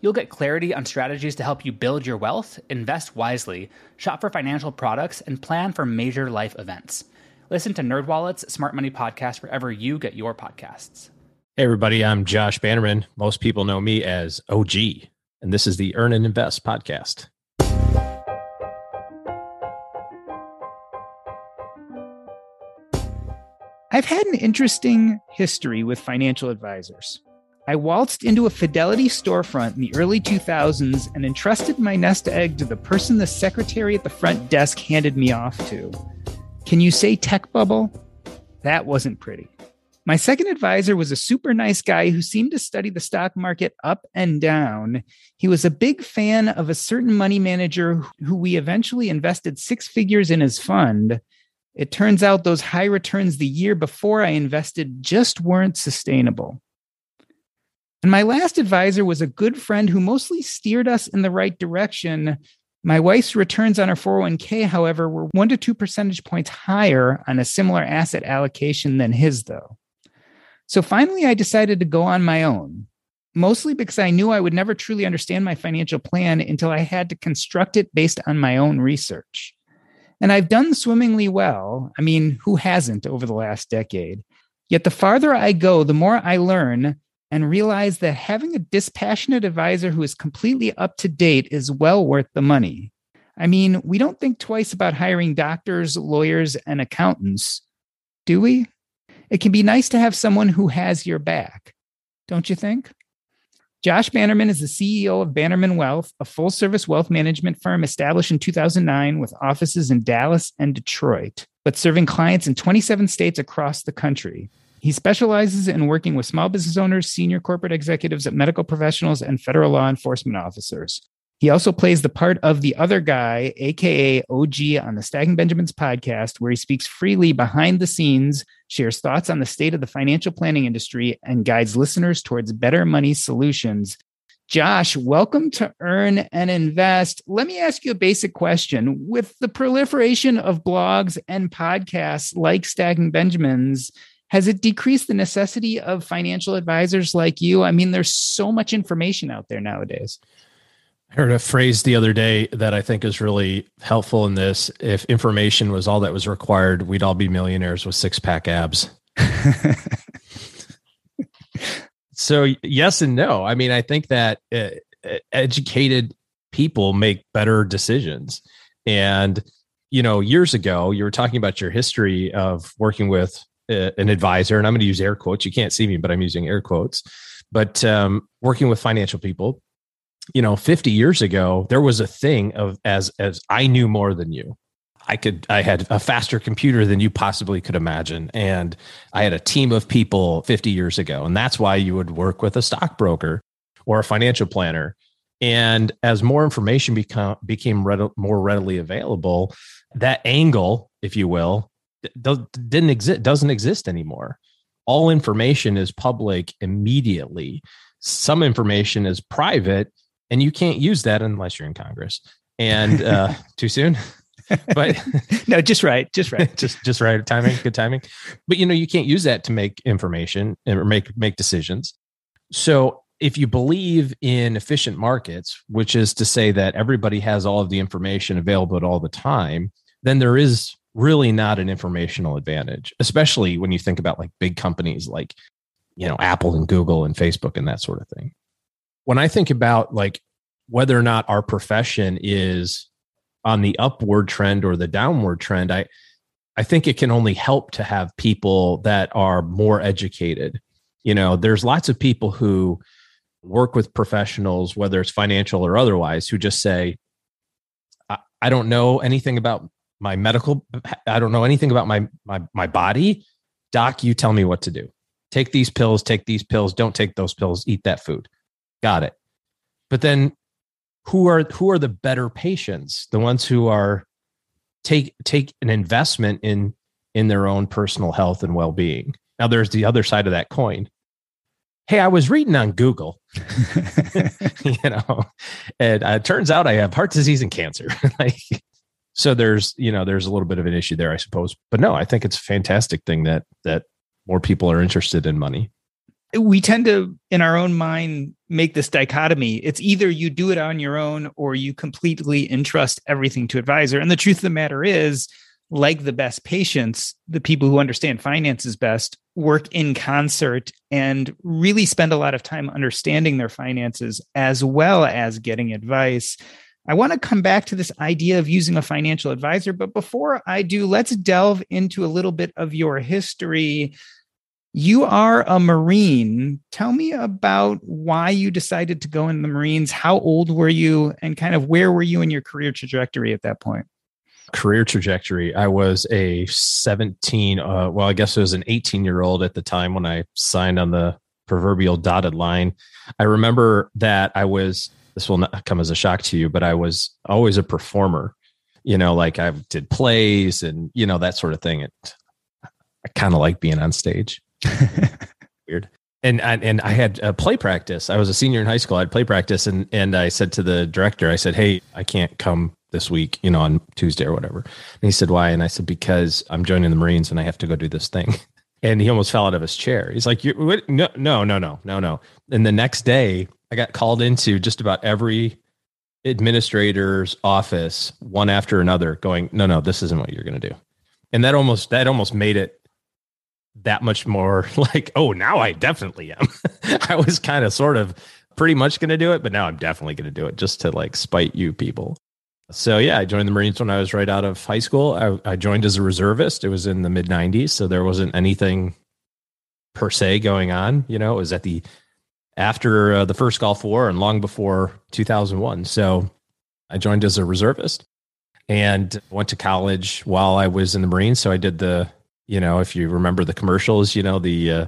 You'll get clarity on strategies to help you build your wealth, invest wisely, shop for financial products, and plan for major life events. Listen to NerdWallet's Smart Money Podcast wherever you get your podcasts. Hey, everybody, I'm Josh Bannerman. Most people know me as OG, and this is the Earn and Invest podcast. I've had an interesting history with financial advisors. I waltzed into a Fidelity storefront in the early 2000s and entrusted my nest egg to the person the secretary at the front desk handed me off to. Can you say tech bubble? That wasn't pretty. My second advisor was a super nice guy who seemed to study the stock market up and down. He was a big fan of a certain money manager who we eventually invested six figures in his fund. It turns out those high returns the year before I invested just weren't sustainable. And my last advisor was a good friend who mostly steered us in the right direction. My wife's returns on her 401k, however, were one to two percentage points higher on a similar asset allocation than his, though. So finally, I decided to go on my own, mostly because I knew I would never truly understand my financial plan until I had to construct it based on my own research. And I've done swimmingly well. I mean, who hasn't over the last decade? Yet the farther I go, the more I learn and realize that having a dispassionate advisor who is completely up to date is well worth the money. I mean, we don't think twice about hiring doctors, lawyers, and accountants, do we? It can be nice to have someone who has your back, don't you think? Josh Bannerman is the CEO of Bannerman Wealth, a full service wealth management firm established in 2009 with offices in Dallas and Detroit, but serving clients in 27 states across the country. He specializes in working with small business owners, senior corporate executives, medical professionals, and federal law enforcement officers. He also plays the part of the other guy, aka OG, on the Stacking Benjamins podcast, where he speaks freely behind the scenes, shares thoughts on the state of the financial planning industry, and guides listeners towards better money solutions. Josh, welcome to Earn and Invest. Let me ask you a basic question. With the proliferation of blogs and podcasts like Stacking Benjamins, has it decreased the necessity of financial advisors like you? I mean, there's so much information out there nowadays. I heard a phrase the other day that I think is really helpful in this. If information was all that was required, we'd all be millionaires with six pack abs. so, yes and no. I mean, I think that uh, educated people make better decisions. And, you know, years ago, you were talking about your history of working with an advisor, and I'm going to use air quotes. You can't see me, but I'm using air quotes. But um, working with financial people, you know, 50 years ago, there was a thing of as as I knew more than you. I could I had a faster computer than you possibly could imagine, and I had a team of people 50 years ago, and that's why you would work with a stockbroker or a financial planner. And as more information become became read, more readily available, that angle, if you will, didn't exist doesn't exist anymore. All information is public immediately. Some information is private and you can't use that unless you're in congress. And uh too soon? But no just right just right. Just just right timing good timing. But you know you can't use that to make information or make make decisions. So if you believe in efficient markets which is to say that everybody has all of the information available at all the time then there is really not an informational advantage, especially when you think about like big companies like, you know, Apple and Google and Facebook and that sort of thing. When I think about like whether or not our profession is on the upward trend or the downward trend, I I think it can only help to have people that are more educated. You know, there's lots of people who work with professionals, whether it's financial or otherwise, who just say, I, I don't know anything about my medical, I don't know anything about my my my body. Doc, you tell me what to do. Take these pills, take these pills, don't take those pills, eat that food. Got it. But then who are who are the better patients? The ones who are take take an investment in in their own personal health and well-being. Now there's the other side of that coin. Hey, I was reading on Google, you know, and uh, it turns out I have heart disease and cancer. like, so there's, you know, there's a little bit of an issue there, I suppose. But no, I think it's a fantastic thing that that more people are interested in money. We tend to in our own mind make this dichotomy. It's either you do it on your own or you completely entrust everything to advisor. And the truth of the matter is like the best patients the people who understand finances best work in concert and really spend a lot of time understanding their finances as well as getting advice I want to come back to this idea of using a financial advisor, but before I do, let's delve into a little bit of your history you are a Marine. Tell me about why you decided to go in the Marines. How old were you, and kind of where were you in your career trajectory at that point? Career trajectory. I was a 17, uh, well, I guess it was an 18 year old at the time when I signed on the proverbial dotted line. I remember that I was, this will not come as a shock to you, but I was always a performer. You know, like I did plays and, you know, that sort of thing. It, I kind of like being on stage. Weird. And, and and I had a play practice. I was a senior in high school. I had play practice, and and I said to the director, I said, "Hey, I can't come this week, you know, on Tuesday or whatever." And he said, "Why?" And I said, "Because I'm joining the Marines, and I have to go do this thing." And he almost fell out of his chair. He's like, "You no, no, no, no, no, no." And the next day, I got called into just about every administrator's office, one after another, going, "No, no, this isn't what you're going to do." And that almost that almost made it that much more like, oh, now I definitely am. I was kind of sort of pretty much going to do it, but now I'm definitely going to do it just to like spite you people. So yeah, I joined the Marines when I was right out of high school. I, I joined as a reservist. It was in the mid '90s, so there wasn't anything per se going on. You know, it was at the after uh, the first Gulf War and long before 2001. So I joined as a reservist and went to college while I was in the Marines. So I did the you know, if you remember the commercials, you know, the uh,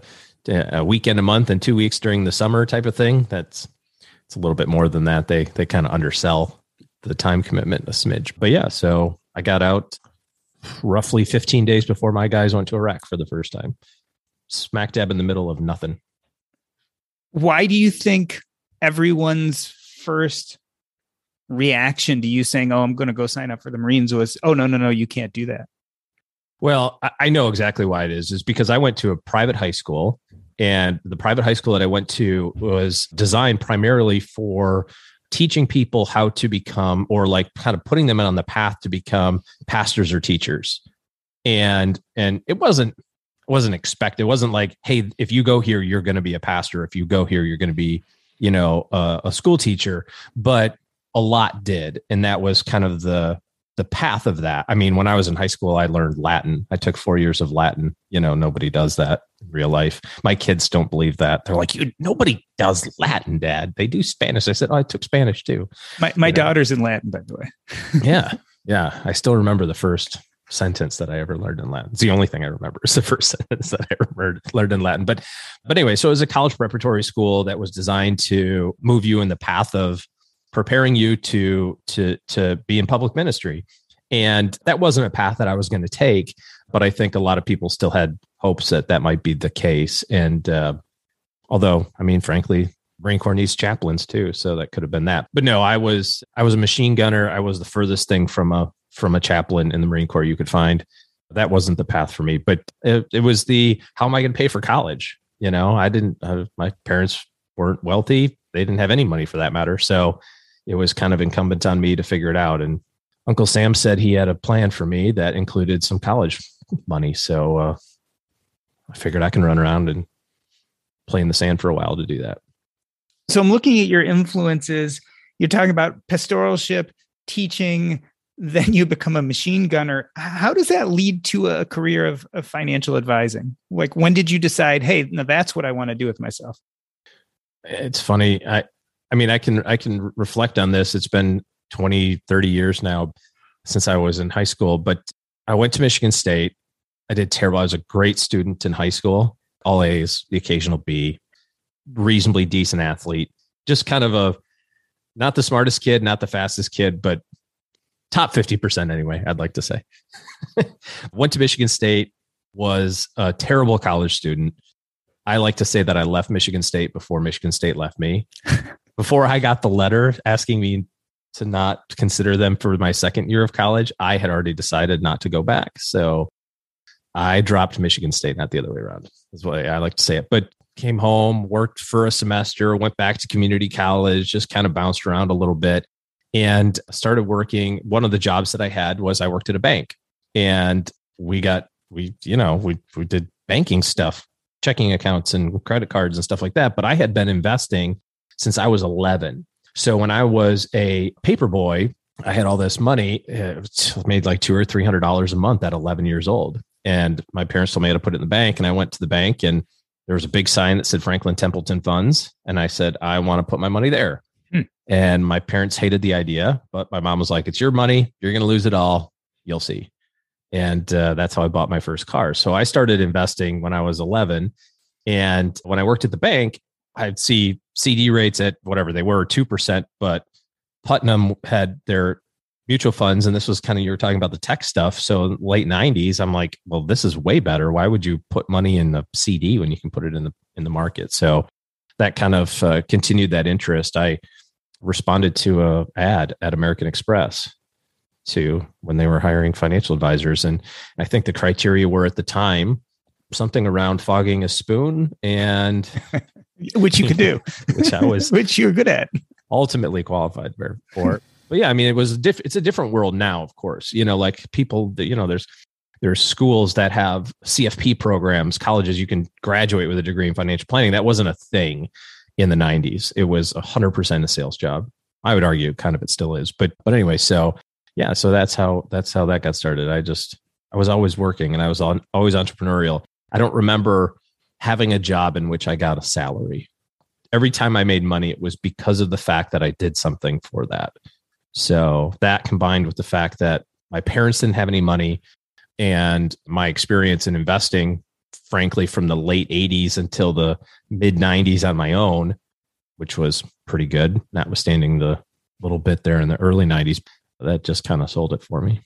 a weekend a month and two weeks during the summer type of thing. That's it's a little bit more than that. They they kind of undersell the time commitment a smidge. But yeah, so I got out roughly 15 days before my guys went to Iraq for the first time. Smack dab in the middle of nothing. Why do you think everyone's first reaction to you saying, "Oh, I'm going to go sign up for the Marines" was, "Oh, no, no, no, you can't do that." Well, I know exactly why it is. Is because I went to a private high school, and the private high school that I went to was designed primarily for teaching people how to become, or like kind of putting them on the path to become pastors or teachers. And and it wasn't wasn't expected. It wasn't like, hey, if you go here, you're going to be a pastor. If you go here, you're going to be, you know, a, a school teacher. But a lot did, and that was kind of the the path of that. I mean, when I was in high school, I learned Latin. I took four years of Latin. You know, nobody does that in real life. My kids don't believe that. They're like, you nobody does Latin, Dad. They do Spanish. I said, oh, I took Spanish too. My my daughter's in Latin, by the way. yeah, yeah. I still remember the first sentence that I ever learned in Latin. It's the only thing I remember. Is the first sentence that I remembered, learned in Latin. But but anyway, so it was a college preparatory school that was designed to move you in the path of preparing you to to to be in public ministry. And that wasn't a path that i was going to take but i think a lot of people still had hopes that that might be the case. And uh, although i mean frankly marine corps needs chaplains too so that could have been that. But no i was i was a machine gunner. I was the furthest thing from a from a chaplain in the marine corps you could find that wasn't the path for me but it, it was the how am i going to pay for college you know i didn't uh, my parents weren't wealthy they didn't have any money for that matter so it was kind of incumbent on me to figure it out. And Uncle Sam said he had a plan for me that included some college money. So uh, I figured I can run around and play in the sand for a while to do that. So I'm looking at your influences. You're talking about pastoralship, teaching, then you become a machine gunner. How does that lead to a career of, of financial advising? Like, when did you decide, hey, now that's what I want to do with myself? It's funny. I, I mean, I can, I can reflect on this. It's been 20, 30 years now since I was in high school, but I went to Michigan State. I did terrible. I was a great student in high school, all A's, the occasional B, reasonably decent athlete, just kind of a, not the smartest kid, not the fastest kid, but top 50% anyway, I'd like to say. Went to Michigan State, was a terrible college student. I like to say that I left Michigan State before Michigan State left me. before I got the letter asking me to not consider them for my second year of college, I had already decided not to go back. So I dropped Michigan State, not the other way around, is what I like to say it. But came home, worked for a semester, went back to community college, just kind of bounced around a little bit and started working. One of the jobs that I had was I worked at a bank and we got, we, you know, we, we did banking stuff, checking accounts and credit cards and stuff like that. But I had been investing since I was 11. So when I was a paper boy, I had all this money, uh, made like two or three hundred dollars a month at 11 years old. And my parents told me how to put it in the bank. And I went to the bank and there was a big sign that said Franklin Templeton Funds. And I said, I want to put my money there. And my parents hated the idea, but my mom was like, "It's your money. You're going to lose it all. You'll see." And uh, that's how I bought my first car. So I started investing when I was 11, and when I worked at the bank, I'd see CD rates at whatever they were, two percent. But Putnam had their mutual funds, and this was kind of you were talking about the tech stuff. So late 90s, I'm like, well, this is way better. Why would you put money in the CD when you can put it in the in the market? So that kind of uh, continued that interest. I responded to a ad at American Express to when they were hiring financial advisors. And I think the criteria were at the time something around fogging a spoon and which you could do. Which I was which you're good at. ultimately qualified for but yeah I mean it was a diff- it's a different world now of course. You know like people that you know there's there's schools that have CFP programs colleges you can graduate with a degree in financial planning. That wasn't a thing in the 90s. It was 100% a sales job. I would argue kind of it still is. But but anyway, so yeah, so that's how that's how that got started. I just I was always working and I was on, always entrepreneurial. I don't remember having a job in which I got a salary. Every time I made money, it was because of the fact that I did something for that. So that combined with the fact that my parents didn't have any money and my experience in investing frankly, from the late 80s until the mid 90s on my own, which was pretty good, notwithstanding the little bit there in the early 90s. That just kind of sold it for me.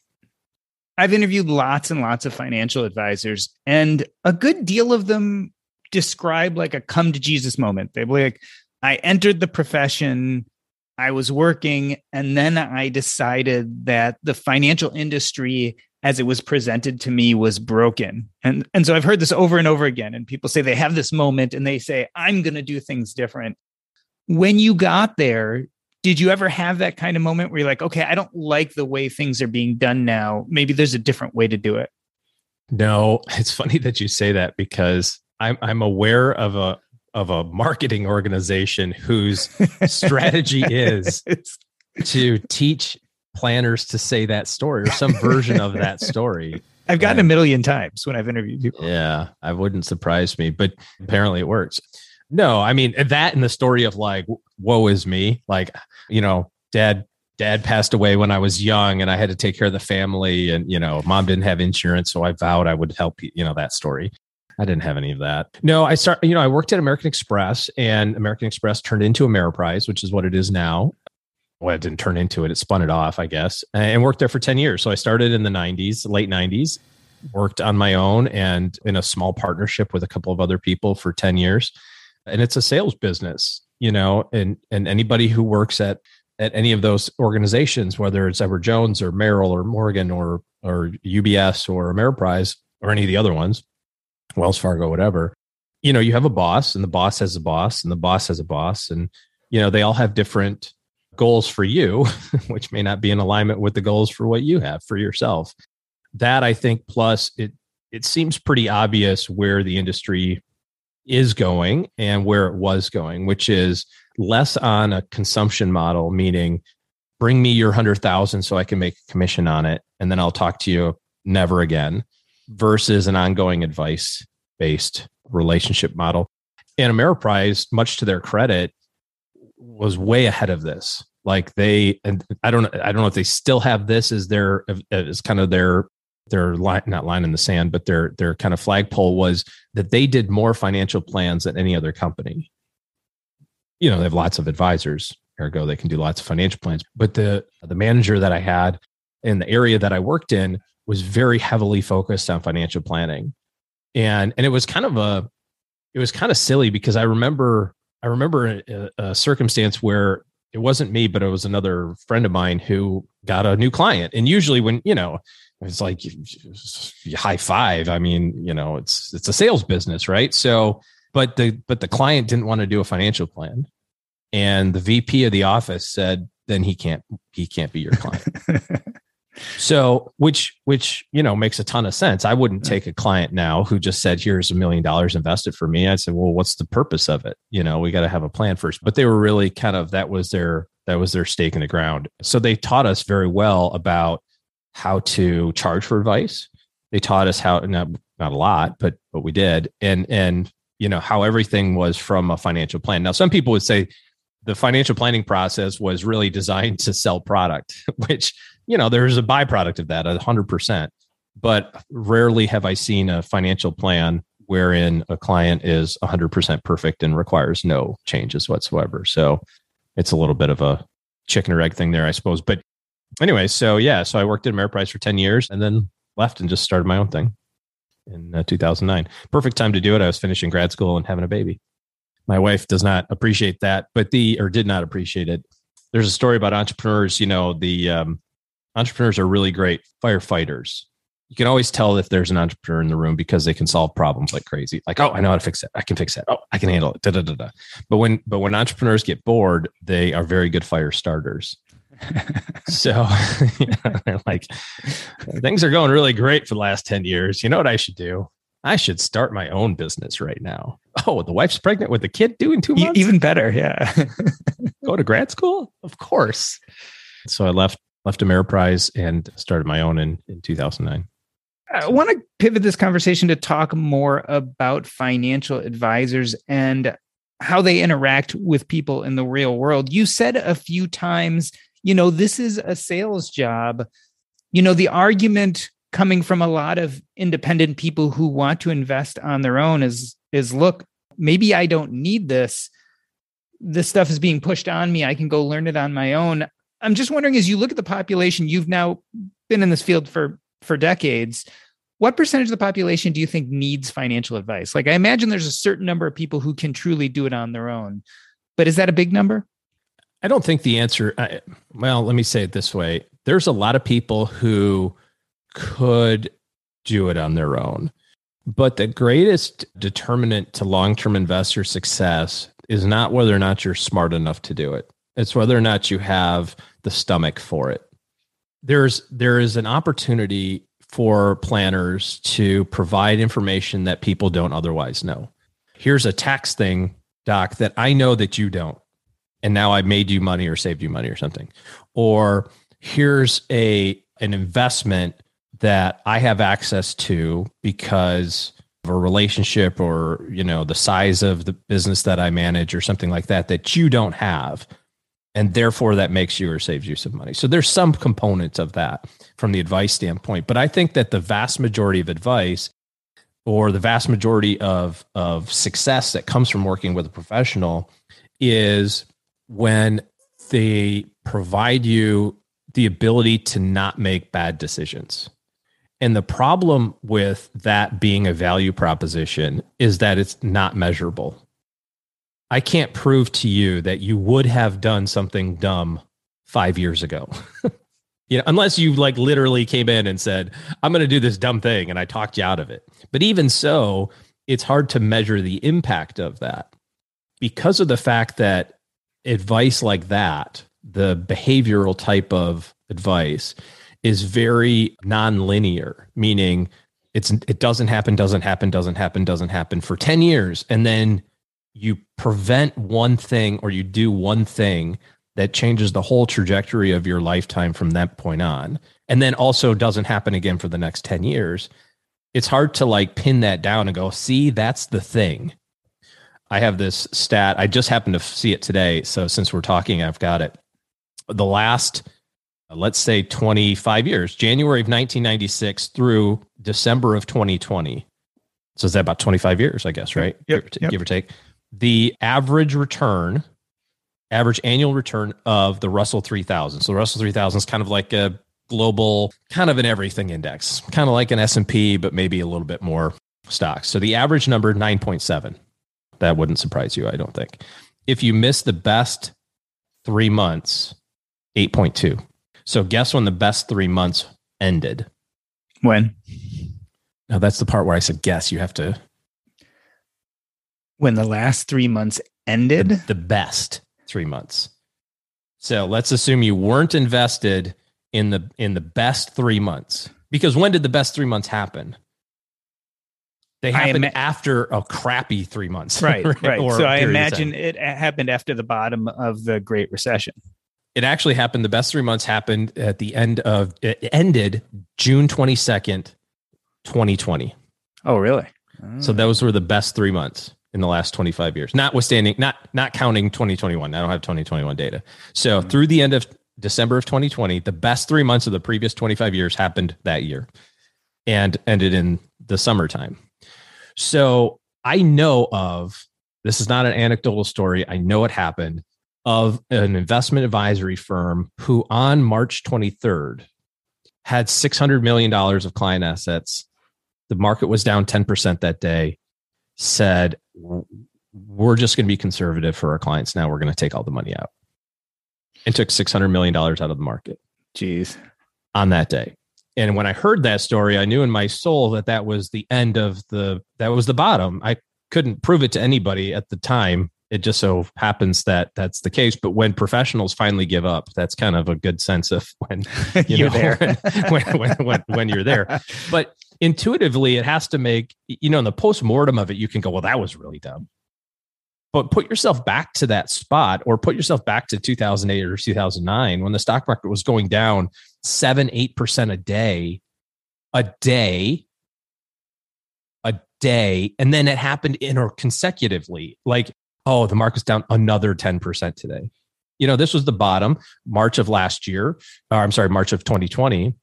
I've interviewed lots and lots of financial advisors, and a good deal of them describe like a come to Jesus moment. They're like, I entered the profession, I was working, and then I decided that the financial industry as it was presented to me was broken. And and so I've heard this over and over again and people say they have this moment and they say I'm going to do things different. When you got there, did you ever have that kind of moment where you're like, okay, I don't like the way things are being done now. Maybe there's a different way to do it. No, it's funny that you say that because I'm I'm aware of a of a marketing organization whose strategy is to teach planners to say that story or some version of that story. I've gotten and, a million times when I've interviewed people. Yeah, I wouldn't surprise me, but apparently it works. No, I mean that and the story of like, woe is me. Like, you know, dad dad passed away when I was young and I had to take care of the family and you know, mom didn't have insurance, so I vowed I would help you know that story. I didn't have any of that. No, I start, you know, I worked at American Express and American Express turned into Ameriprise, which is what it is now well, it didn't turn into it. It spun it off, I guess, and worked there for 10 years. So I started in the 90s, late 90s, worked on my own and in a small partnership with a couple of other people for 10 years. And it's a sales business, you know, and and anybody who works at at any of those organizations, whether it's Edward Jones or Merrill or Morgan or or UBS or Ameriprise or any of the other ones, Wells Fargo, whatever, you know, you have a boss and the boss has a boss and the boss has a boss and you know, they all have different goals for you, which may not be in alignment with the goals for what you have for yourself. That I think, plus it it seems pretty obvious where the industry is going and where it was going, which is less on a consumption model, meaning bring me your 100,000 so I can make a commission on it and then I'll talk to you never again versus an ongoing advice based relationship model. And Ameriprise, much to their credit, was way ahead of this. Like they, and I don't, I don't know if they still have this as their, as kind of their, their line, not line in the sand, but their, their kind of flagpole was that they did more financial plans than any other company. You know, they have lots of advisors, ergo they can do lots of financial plans. But the, the manager that I had in the area that I worked in was very heavily focused on financial planning. And, and it was kind of a, it was kind of silly because I remember I remember a, a, circumstance where it wasn't me, but it was another friend of mine who got a new client. And usually, when you know, it's like high five. I mean, you know, it's it's a sales business, right? So, but the but the client didn't want to do a financial plan, and the VP of the office said, "Then he can't he can't be your client." So, which which you know makes a ton of sense. I wouldn't take a client now who just said, "Here's a million dollars invested for me." I'd say, "Well, what's the purpose of it?" You know, we got to have a plan first. But they were really kind of that was their that was their stake in the ground. So they taught us very well about how to charge for advice. They taught us how not not a lot, but but we did, and and you know how everything was from a financial plan. Now, some people would say the financial planning process was really designed to sell product, which you know, there's a byproduct of that, a hundred percent. But rarely have I seen a financial plan wherein a client is 100% perfect and requires no changes whatsoever. So it's a little bit of a chicken or egg thing there, I suppose. But anyway, so yeah, so I worked at Ameriprise for 10 years and then left and just started my own thing in uh, 2009. Perfect time to do it. I was finishing grad school and having a baby. My wife does not appreciate that, but the, or did not appreciate it. There's a story about entrepreneurs, you know, the, um, entrepreneurs are really great firefighters. You can always tell if there's an entrepreneur in the room because they can solve problems like crazy. Like, oh, I know how to fix it. I can fix it. Oh, I can handle it. Da, da, da, da. But when but when entrepreneurs get bored, they are very good fire starters. so they're like, things are going really great for the last 10 years. You know what I should do? I should start my own business right now. Oh, the wife's pregnant with a kid doing two months? Even better. Yeah. Go to grad school? Of course. So I left left Ameriprise and started my own in, in 2009. I want to pivot this conversation to talk more about financial advisors and how they interact with people in the real world. You said a few times, you know, this is a sales job. You know, the argument coming from a lot of independent people who want to invest on their own is is look, maybe I don't need this. This stuff is being pushed on me. I can go learn it on my own. I'm just wondering, as you look at the population, you've now been in this field for for decades. What percentage of the population do you think needs financial advice? Like, I imagine there's a certain number of people who can truly do it on their own, but is that a big number? I don't think the answer. I, well, let me say it this way: there's a lot of people who could do it on their own, but the greatest determinant to long-term investor success is not whether or not you're smart enough to do it. It's whether or not you have the stomach for it. There's there is an opportunity for planners to provide information that people don't otherwise know. Here's a tax thing, doc, that I know that you don't. And now I made you money or saved you money or something. Or here's a an investment that I have access to because of a relationship or you know the size of the business that I manage or something like that that you don't have and therefore that makes you or saves you some money. So there's some components of that from the advice standpoint, but I think that the vast majority of advice or the vast majority of of success that comes from working with a professional is when they provide you the ability to not make bad decisions. And the problem with that being a value proposition is that it's not measurable. I can't prove to you that you would have done something dumb five years ago. you know, unless you like literally came in and said, I'm going to do this dumb thing and I talked you out of it. But even so, it's hard to measure the impact of that because of the fact that advice like that, the behavioral type of advice, is very nonlinear, meaning it's it doesn't happen, doesn't happen, doesn't happen, doesn't happen for 10 years. And then you prevent one thing or you do one thing that changes the whole trajectory of your lifetime from that point on, and then also doesn't happen again for the next 10 years, it's hard to like pin that down and go, see, that's the thing. I have this stat. I just happened to see it today. So since we're talking, I've got it. The last, let's say 25 years, January of 1996 through December of 2020. So is that about 25 years, I guess, right? Yep, Give, or yep. give or take. The average return, average annual return of the Russell 3000. So the Russell 3000 is kind of like a global, kind of an everything index, kind of like an S&P, but maybe a little bit more stocks. So the average number, 9.7. That wouldn't surprise you, I don't think. If you miss the best three months, 8.2. So guess when the best three months ended? When? Now that's the part where I said guess. You have to When the last three months ended? the, the best three months. So let's assume you weren't invested in the in the best three months. Because when did the best three months happen? They happened ima- after a crappy three months. Right, right. So I imagine it happened after the bottom of the Great Recession. it actually happened. The best three months happened at the end of it ended June twenty second, twenty twenty. Oh, really? So those were the best three months in the last 25 years, notwithstanding, not not counting 2021. I don't have 2021 data. So mm-hmm. through the end of December of 2020, the best three months of the previous 25 years happened that year and ended in the summertime. So I know of this is not an anecdotal story. I know it happened of an investment advisory firm who on March 23rd had $600 million of client assets the market was down 10% that day said we're just going to be conservative for our clients now. We're going to take all the money out. And took $600 million out of the market. Jeez. on that day. And when i heard that story i knew in my soul that that was the end of the that was the bottom. I couldn't prove it to anybody at the time. It just so happens that that's the case. But when professionals finally give up that's kind of a good sense of when you You're know, there. when, when, when, when you're there. But intuitively, it has to make, you know, in the post mortem of it, you can go, well, that was really dumb. But put yourself back to that spot or put yourself back to 2008 or 2009 when the stock market was going down seven, 8% a day, a day, a day. And then it happened in or consecutively. Like, oh, the market's down another 10% today. You know, this was the bottom. March of last year, or I'm sorry, March of 2020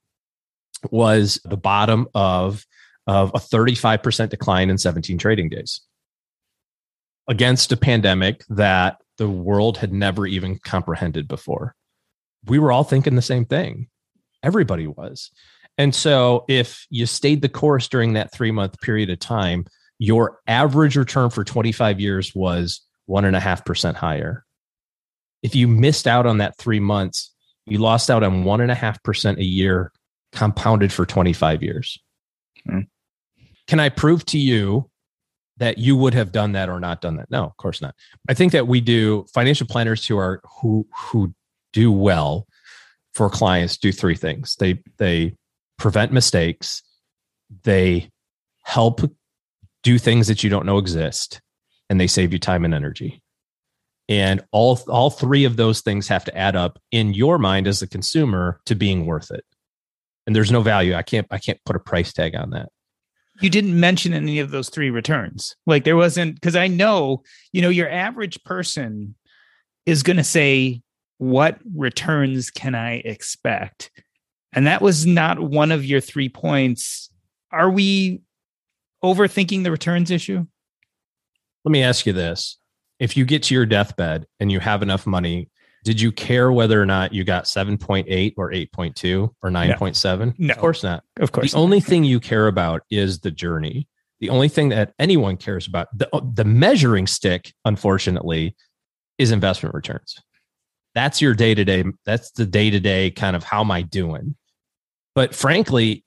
was the bottom of, of a 35% decline in 17 trading days against a pandemic that the world had never even comprehended before. We were all thinking the same thing. Everybody was. And so if you stayed the course during that three month period of time, your average return for 25 years was one and a half percent higher. If you missed out on that three months, you lost out on one and a half percent a year compounded for 25 years. Hmm. Can I prove to you that you would have done that or not done that? No, of course not. I think that we do financial planners who are who who do well for clients do three things. They they prevent mistakes, they help do things that you don't know exist, and they save you time and energy. And all all three of those things have to add up in your mind as a consumer to being worth it. And there's no value. I can't I can't put a price tag on that. You didn't mention any of those three returns. Like there wasn't, because I know, you know, your average person is going to say, What returns can I expect? And that was not one of your three points. Are we overthinking the returns issue? Let me ask you this. If you get to your deathbed and you have enough money, did you care whether or not you got 7.8 or 8.2 or 9.7? No. Of course not. Of course. The only thing you care about is the journey. The only thing that anyone cares about, the, uh, the measuring stick, unfortunately, is investment returns. That's your day to day. That's the day to day kind of how am I doing? But frankly,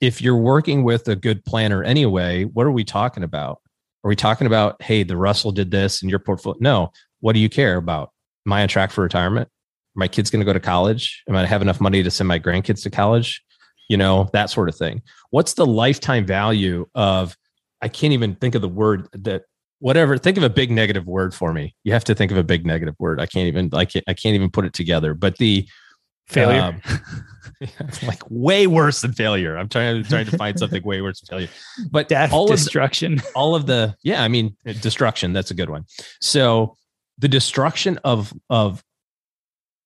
if you're working with a good planner anyway, what are we talking about? Are we talking about, hey, the Russell did this in your portfolio? No. What do you care about? Am I on track for retirement? Are my kids going to go to college? Am I have enough money to send my grandkids to college? You know, that sort of thing. What's the lifetime value of, I can't even think of the word that whatever. Think of a big negative word for me. You have to think of a big negative word. I can't even. I can't. I can't even put it together. But the Failure. um, like way worse than failure. I'm trying to trying to find something way worse than failure. But Death, all of the, destruction. all of the yeah i mean destruction that's a good one so the destruction of of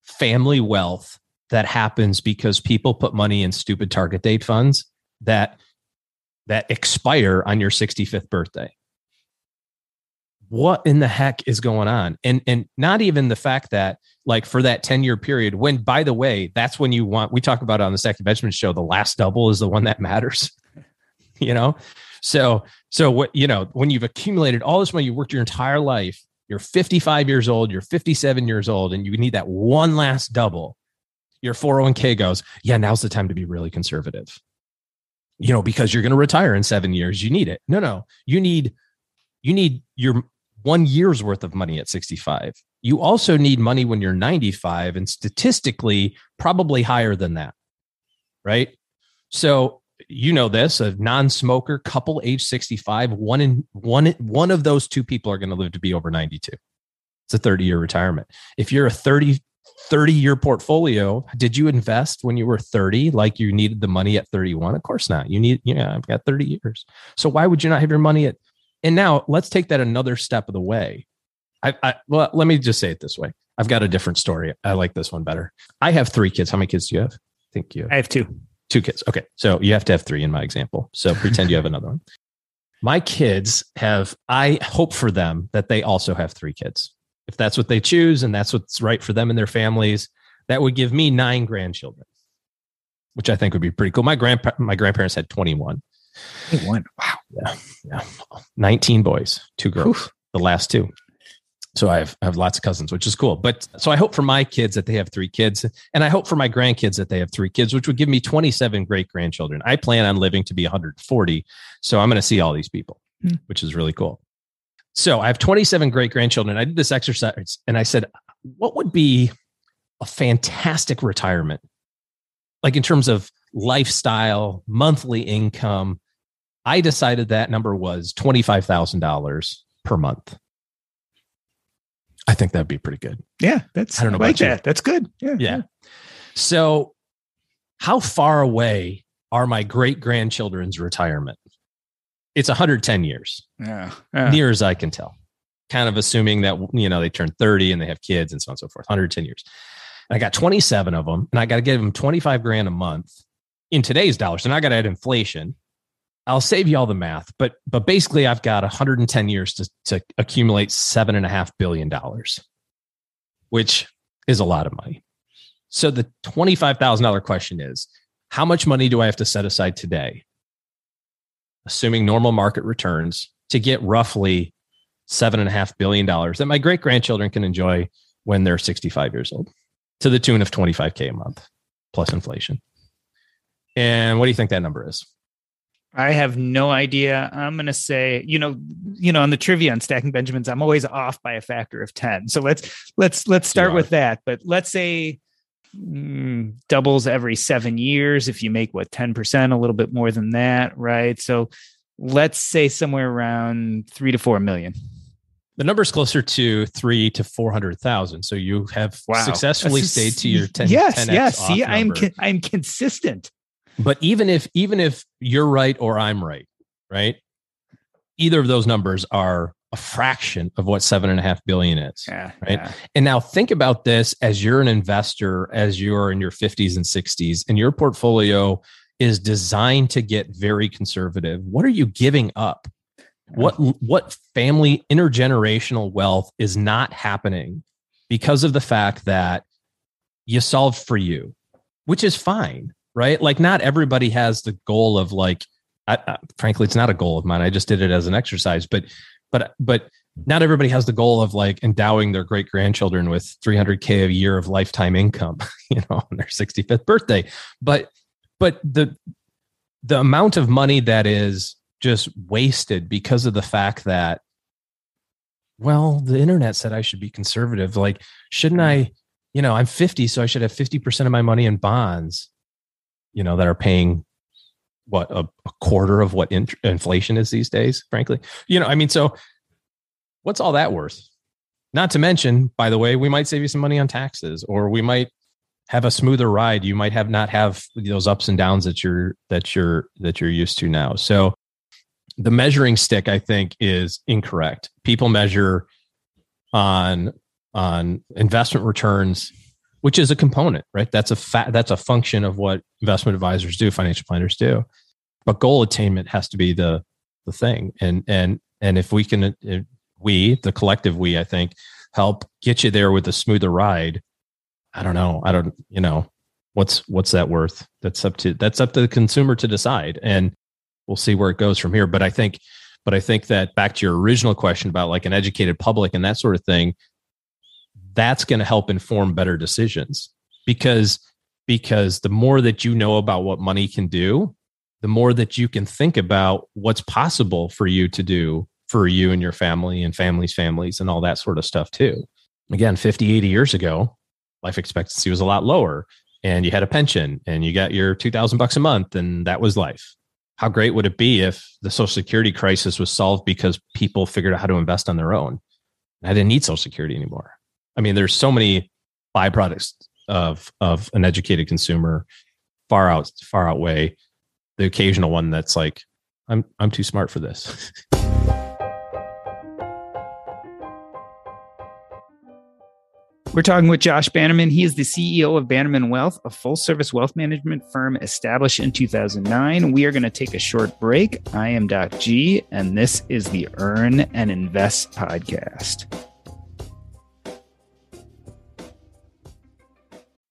family wealth that happens because people put money in stupid target date funds that that expire on your 65th birthday. What in the heck is going on? And and not even the fact that like for that 10 year period when by the way that's when you want we talk about on the Stacking Benjamins show the last double is the one that matters you know? So so what you know when you've accumulated all this money you worked your entire life you're 55 years old you're 57 years old and you need that one last double. Your 401k goes yeah now's the time to be really conservative. You know because you're going to retire in 7 years you need it. No no you need you need your one year's worth of money at 65 you also need money when you're 95 and statistically probably higher than that right? So you know this a non-smoker couple age 65 one in one one of those two people are going to live to be over 92 it's a 30 year retirement. If you're a 30 30 year portfolio did you invest when you were 30 like you needed the money at 31 of course not. You need know i've got 30 years. So why would you not have your money at and now let's take that another step of the way. I, I well let me just say it this way. I've got a different story. I like this one better. I have three kids. How many kids do you have? Thank you I have two. Two kids. Okay. So you have to have three in my example. So pretend you have another one. My kids have, I hope for them that they also have three kids. If that's what they choose and that's what's right for them and their families, that would give me nine grandchildren, which I think would be pretty cool. My grandpa, my grandparents had 21. One. Wow. Yeah. Yeah. 19 boys, two girls, the last two. So I have, I have lots of cousins, which is cool. But so I hope for my kids that they have three kids. And I hope for my grandkids that they have three kids, which would give me 27 great grandchildren. I plan on living to be 140. So I'm going to see all these people, Hmm. which is really cool. So I have 27 great grandchildren. I did this exercise and I said, what would be a fantastic retirement? Like in terms of lifestyle, monthly income. I decided that number was $25,000 per month. I think that'd be pretty good. Yeah, that's I don't know like about you. that. That's good. Yeah. Yeah. So, how far away are my great grandchildren's retirement? It's 110 years, Yeah. Yeah. near as I can tell. Kind of assuming that you know they turn 30 and they have kids and so on and so forth. 110 years. And I got 27 of them, and I got to give them 25 grand a month in today's dollars. And I got to add inflation. I'll save you all the math, but but basically, I've got 110 years to to accumulate seven and a half billion dollars, which is a lot of money. So the $25,000 question is how much money do I have to set aside today, assuming normal market returns, to get roughly seven and a half billion dollars that my great grandchildren can enjoy when they're 65 years old to the tune of 25K a month plus inflation? And what do you think that number is? I have no idea. I'm going to say, you know, you know, on the trivia on stacking Benjamins, I'm always off by a factor of 10. So let's let's let's start with that. But let's say mm, doubles every 7 years if you make what 10%, a little bit more than that, right? So let's say somewhere around 3 to 4 million. The number's closer to three to 400,000. So you have Wow. successfully stayed to your 10. Yes, 10x yes. See, I'm con- I'm consistent. But even if even if you're right or I'm right, right? Either of those numbers are a fraction of what seven and a half billion is. Yeah. Right. yeah. And now think about this as you're an investor, as you're in your 50s and 60s, and your portfolio is designed to get very conservative. What are you giving up? What what family intergenerational wealth is not happening because of the fact that you solved for you, which is fine, right? Like not everybody has the goal of like, I, I, frankly, it's not a goal of mine. I just did it as an exercise, but but but not everybody has the goal of like endowing their great grandchildren with 300k a year of lifetime income, you know, on their 65th birthday. But but the the amount of money that is just wasted because of the fact that well, the internet said I should be conservative. Like, shouldn't I, mm-hmm. you know, I'm 50, so I should have 50% of my money in bonds, you know, that are paying what a, a quarter of what in, inflation is these days, frankly. You know, I mean, so what's all that worth? Not to mention, by the way, we might save you some money on taxes, or we might have a smoother ride. You might have not have those ups and downs that you're that you're that you're used to now. So the measuring stick, I think, is incorrect. People measure on on investment returns, which is a component, right? That's a fa- that's a function of what investment advisors do, financial planners do. But goal attainment has to be the the thing. And and and if we can uh, we, the collective we, I think, help get you there with a smoother ride. I don't know. I don't, you know, what's what's that worth? That's up to that's up to the consumer to decide. And we'll see where it goes from here. But I think but I think that back to your original question about like an educated public and that sort of thing, that's going to help inform better decisions. Because because the more that you know about what money can do, the more that you can think about what's possible for you to do for you and your family and families families and all that sort of stuff too. Again 50 80 years ago life expectancy was a lot lower and you had a pension and you got your 2000 bucks a month and that was life. How great would it be if the social security crisis was solved because people figured out how to invest on their own? And i didn't need social security anymore i mean there's so many byproducts of of an educated consumer far out far outweigh the occasional one that's like i'm i'm too smart for this We're talking with Josh Bannerman. He is the CEO of Bannerman Wealth, a full service wealth management firm established in 2009. We are going to take a short break. I am Doc G, and this is the Earn and Invest podcast.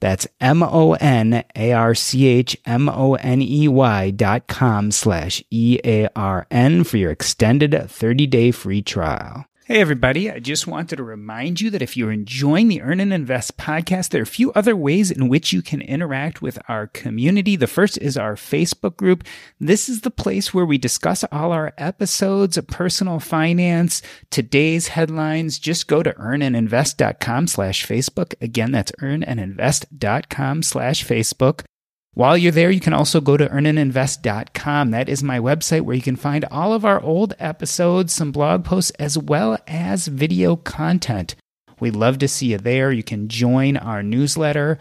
That's M O N A R C H M O N E Y dot com slash E A R N for your extended 30 day free trial. Hey, everybody. I just wanted to remind you that if you're enjoying the Earn and Invest podcast, there are a few other ways in which you can interact with our community. The first is our Facebook group. This is the place where we discuss all our episodes, of personal finance, today's headlines. Just go to earnandinvest.com slash Facebook. Again, that's earnandinvest.com slash Facebook. While you're there, you can also go to earnandinvest.com. That is my website where you can find all of our old episodes, some blog posts, as well as video content. We'd love to see you there. You can join our newsletter.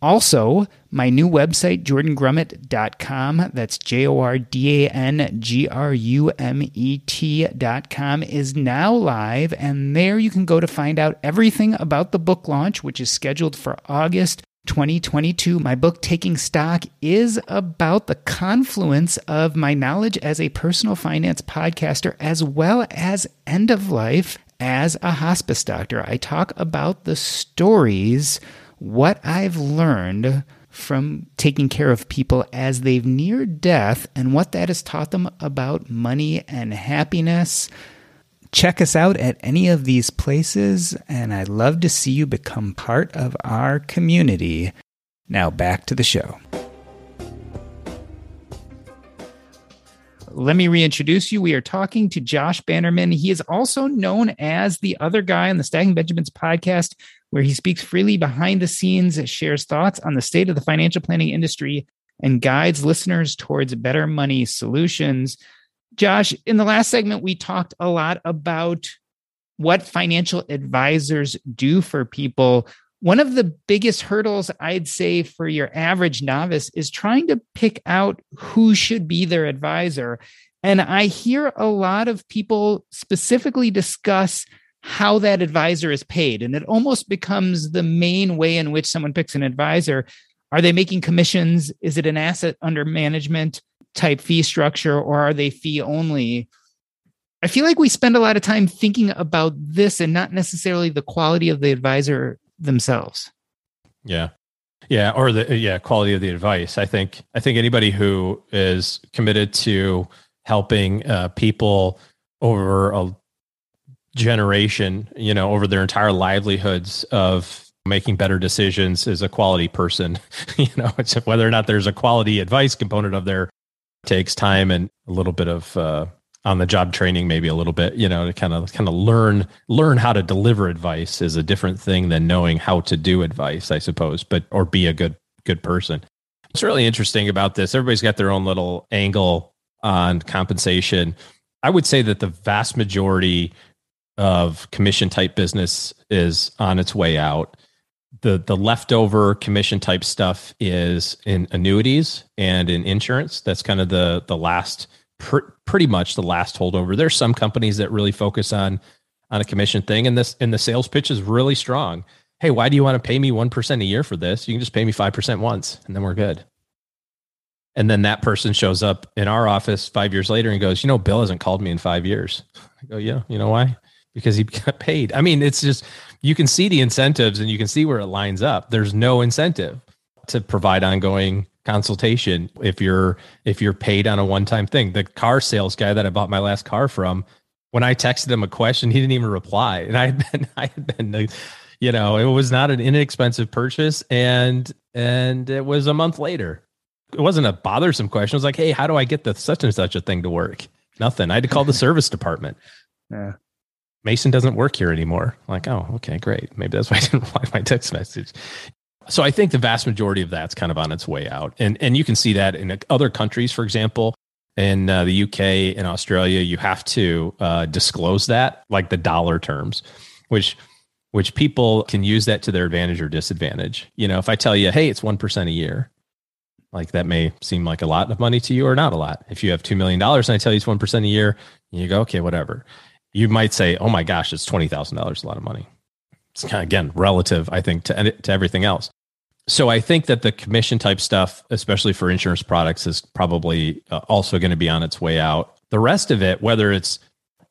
Also, my new website, jordangrumet.com, that's J O R D A N G R U M E T.com, is now live. And there you can go to find out everything about the book launch, which is scheduled for August 2022. My book, Taking Stock, is about the confluence of my knowledge as a personal finance podcaster as well as end of life as a hospice doctor. I talk about the stories, what I've learned from taking care of people as they've near death and what that has taught them about money and happiness check us out at any of these places, and I'd love to see you become part of our community. Now back to the show. Let me reintroduce you. We are talking to Josh Bannerman. He is also known as the other guy on the Stacking Benjamins podcast, where he speaks freely behind the scenes, shares thoughts on the state of the financial planning industry, and guides listeners towards better money solutions. Josh, in the last segment, we talked a lot about what financial advisors do for people. One of the biggest hurdles I'd say for your average novice is trying to pick out who should be their advisor. And I hear a lot of people specifically discuss how that advisor is paid. And it almost becomes the main way in which someone picks an advisor. Are they making commissions? Is it an asset under management type fee structure or are they fee only? I feel like we spend a lot of time thinking about this and not necessarily the quality of the advisor themselves. Yeah. Yeah, or the yeah, quality of the advice. I think I think anybody who is committed to helping uh, people over a generation, you know, over their entire livelihoods of making better decisions is a quality person. you know, whether or not there's a quality advice component of there takes time and a little bit of uh, on the job training, maybe a little bit, you know, to kind of kind of learn learn how to deliver advice is a different thing than knowing how to do advice, I suppose, but or be a good good person. It's really interesting about this. Everybody's got their own little angle on compensation. I would say that the vast majority of commission type business is on its way out. The the leftover commission type stuff is in annuities and in insurance. That's kind of the the last pr- pretty much the last holdover. There's some companies that really focus on on a commission thing and this and the sales pitch is really strong. Hey, why do you want to pay me 1% a year for this? You can just pay me 5% once and then we're good. And then that person shows up in our office 5 years later and goes, "You know, Bill hasn't called me in 5 years." I go, "Yeah, you know why?" because he got paid. I mean, it's just you can see the incentives and you can see where it lines up. There's no incentive to provide ongoing consultation if you're if you're paid on a one-time thing. The car sales guy that I bought my last car from, when I texted him a question, he didn't even reply. And I had been I had been you know, it was not an inexpensive purchase and and it was a month later. It wasn't a bothersome question. It was like, "Hey, how do I get the such and such a thing to work?" Nothing. I had to call the service department. Yeah. Mason doesn't work here anymore. Like, oh, okay, great. Maybe that's why I didn't reply my text message. So I think the vast majority of that's kind of on its way out, and and you can see that in other countries, for example, in uh, the UK and Australia, you have to uh, disclose that, like the dollar terms, which which people can use that to their advantage or disadvantage. You know, if I tell you, hey, it's one percent a year, like that may seem like a lot of money to you or not a lot. If you have two million dollars and I tell you it's one percent a year, you go, okay, whatever you might say, "Oh my gosh, it's twenty thousand dollars, a lot of money." It's kind of again relative, I think, to to everything else. So I think that the commission type stuff, especially for insurance products, is probably uh, also going to be on its way out. The rest of it, whether it's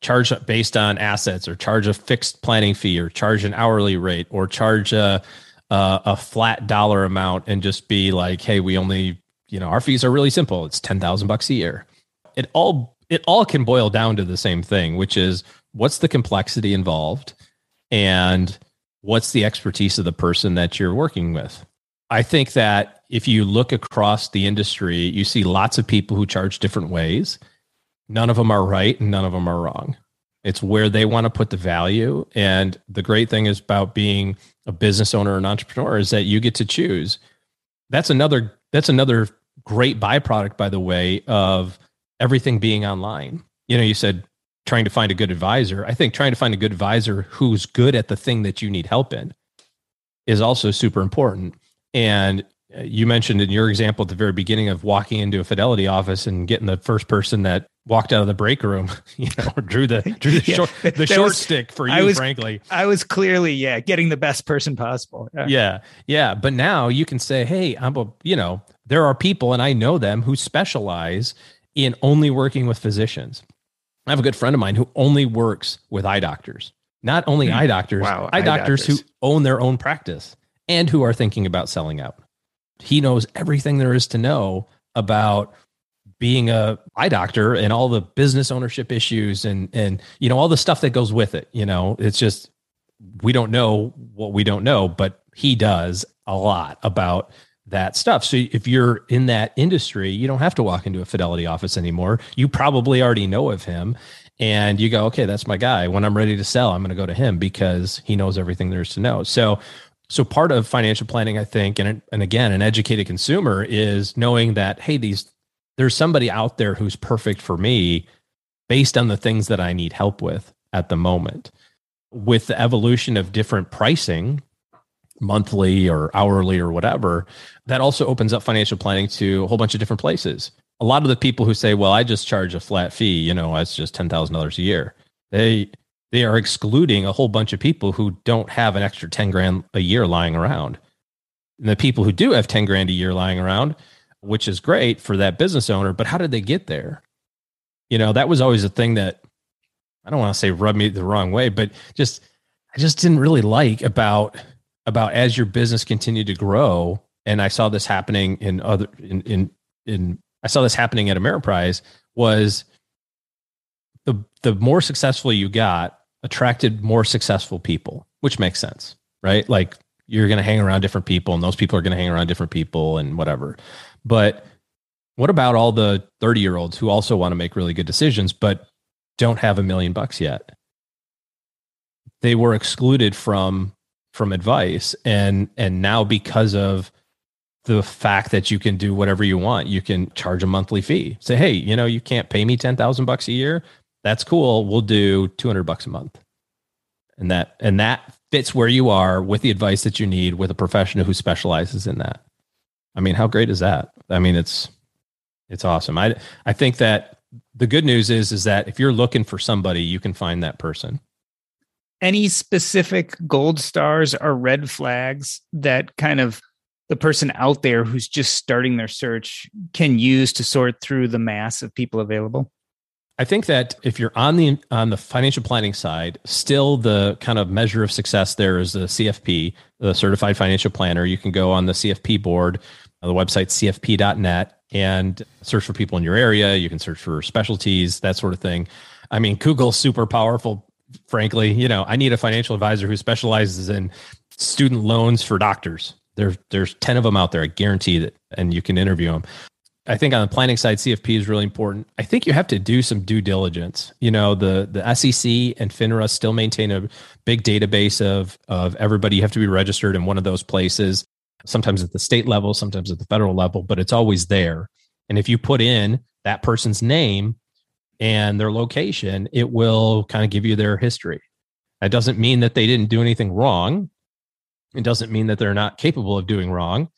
charge based on assets or charge a fixed planning fee or charge an hourly rate or charge a, a, a flat dollar amount and just be like, hey, we only, you know, our fees are really simple. It's 10,000 bucks a year. It all it all can boil down to the same thing, which is what's the complexity involved and what's the expertise of the person that you're working with. I think that if you look across the industry, you see lots of people who charge different ways. None of them are right and none of them are wrong. It's where they want to put the value. And the great thing is about being a business owner or an entrepreneur is that you get to choose. That's another that's another great byproduct, by the way, of everything being online. You know, you said trying to find a good advisor. I think trying to find a good advisor who's good at the thing that you need help in is also super important. And uh, you mentioned in your example at the very beginning of walking into a fidelity office and getting the first person that walked out of the break room, you know, drew the drew the yeah, short the short was, stick for you, was, frankly. I was clearly, yeah, getting the best person possible. Yeah. yeah. Yeah. But now you can say, hey, I'm a, you know, there are people and I know them who specialize in only working with physicians. I have a good friend of mine who only works with eye doctors. Not only hmm. eye doctors, wow, eye, eye doctors, doctors who own their own practice and who are thinking about selling out. He knows everything there is to know about being a eye doctor and all the business ownership issues and and you know all the stuff that goes with it you know it's just we don't know what we don't know but he does a lot about that stuff. So if you're in that industry you don't have to walk into a fidelity office anymore. You probably already know of him and you go okay that's my guy. When i'm ready to sell i'm going to go to him because he knows everything there is to know. So so part of financial planning i think and and again an educated consumer is knowing that hey these there's somebody out there who's perfect for me based on the things that I need help with at the moment. With the evolution of different pricing, monthly or hourly or whatever, that also opens up financial planning to a whole bunch of different places. A lot of the people who say, "Well, I just charge a flat fee," you know, it's just ten thousand dollars a year. They they are excluding a whole bunch of people who don't have an extra ten grand a year lying around. And the people who do have ten grand a year lying around, which is great for that business owner. But how did they get there? You know, that was always a thing that I don't want to say rubbed me the wrong way, but just I just didn't really like about about as your business continued to grow. And I saw this happening in other in in in I saw this happening at Ameriprise was the the more successful you got attracted more successful people, which makes sense, right? Like you're going to hang around different people and those people are going to hang around different people and whatever. But what about all the 30 year olds who also want to make really good decisions, but don't have a million bucks yet? They were excluded from from advice and and now because of the fact that you can do whatever you want you can charge a monthly fee say hey you know you can't pay me 10,000 bucks a year that's cool we'll do 200 bucks a month and that and that fits where you are with the advice that you need with a professional who specializes in that I mean, how great is that? I mean, it's it's awesome. I I think that the good news is is that if you're looking for somebody, you can find that person. Any specific gold stars or red flags that kind of the person out there who's just starting their search can use to sort through the mass of people available? I think that if you're on the on the financial planning side, still the kind of measure of success there is the CFP, the Certified Financial Planner. You can go on the CFP board uh, the website cfp.net and search for people in your area. You can search for specialties, that sort of thing. I mean, Google's super powerful. Frankly, you know, I need a financial advisor who specializes in student loans for doctors. There, there's 10 of them out there. I guarantee that, and you can interview them. I think on the planning side, CFP is really important. I think you have to do some due diligence. You know, the the SEC and FINRA still maintain a big database of of everybody. You have to be registered in one of those places sometimes at the state level, sometimes at the federal level, but it's always there. And if you put in that person's name and their location, it will kind of give you their history. That doesn't mean that they didn't do anything wrong. It doesn't mean that they're not capable of doing wrong.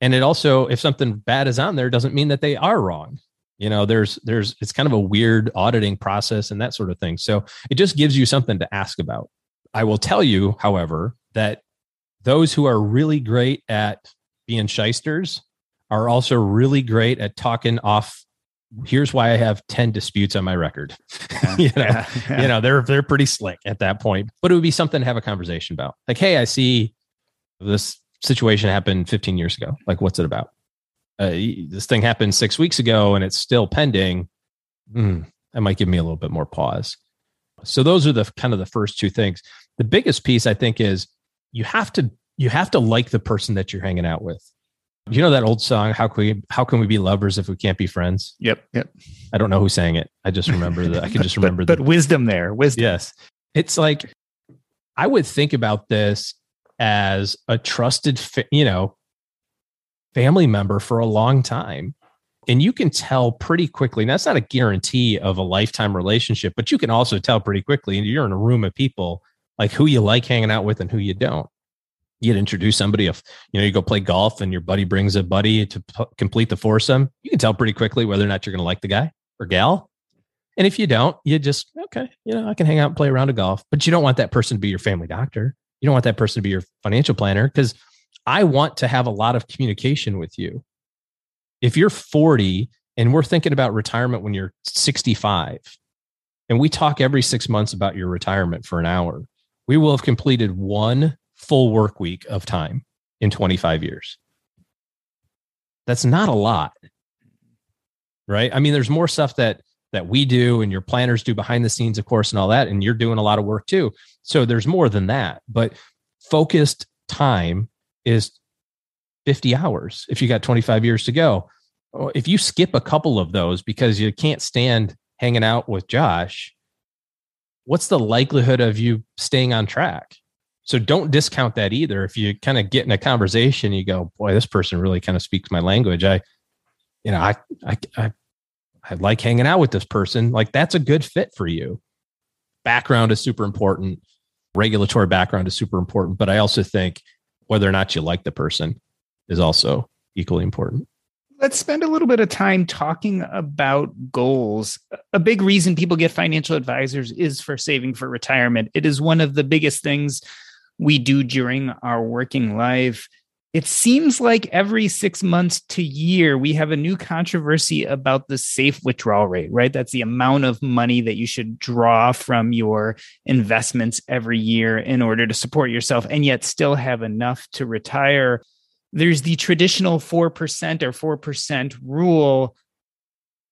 And it also, if something bad is on there, doesn't mean that they are wrong. You know, there's, there's, it's kind of a weird auditing process and that sort of thing. So it just gives you something to ask about. I will tell you, however, that those who are really great at being shysters are also really great at talking off here's why I have 10 disputes on my record. Yeah, you know, yeah, yeah. you know, they're they're pretty slick at that point. But it would be something to have a conversation about. Like, hey, I see this situation happened 15 years ago. Like, what's it about? Uh, this thing happened six weeks ago and it's still pending. Mm, that might give me a little bit more pause. So those are the kind of the first two things. The biggest piece I think is you have to you have to like the person that you're hanging out with. You know that old song, "How can we How can we be lovers if we can't be friends?" Yep, yep. I don't know who sang it. I just remember that. I can just remember. but, but wisdom there, wisdom. Yes, it's like I would think about this as a trusted, fa- you know, family member for a long time. And you can tell pretty quickly. Now, that's not a guarantee of a lifetime relationship, but you can also tell pretty quickly. And you're in a room of people like who you like hanging out with and who you don't. You'd introduce somebody if you know you go play golf and your buddy brings a buddy to p- complete the foursome. You can tell pretty quickly whether or not you're going to like the guy or gal. And if you don't, you just okay, you know, I can hang out and play around a golf, but you don't want that person to be your family doctor. You don't want that person to be your financial planner because I want to have a lot of communication with you. If you're 40 and we're thinking about retirement when you're 65, and we talk every six months about your retirement for an hour, we will have completed one full work week of time in 25 years. That's not a lot, right? I mean, there's more stuff that that we do and your planners do behind the scenes, of course, and all that. And you're doing a lot of work too. So there's more than that. But focused time is 50 hours if you got 25 years to go. Oh, if you skip a couple of those because you can't stand hanging out with Josh, what's the likelihood of you staying on track? So don't discount that either. If you kind of get in a conversation, you go, boy, this person really kind of speaks my language. I, you know, I, I, I, I like hanging out with this person. Like that's a good fit for you. Background is super important. Regulatory background is super important. But I also think whether or not you like the person is also equally important. Let's spend a little bit of time talking about goals. A big reason people get financial advisors is for saving for retirement. It is one of the biggest things we do during our working life. It seems like every six months to year, we have a new controversy about the safe withdrawal rate, right? That's the amount of money that you should draw from your investments every year in order to support yourself and yet still have enough to retire there's the traditional 4% or 4% rule.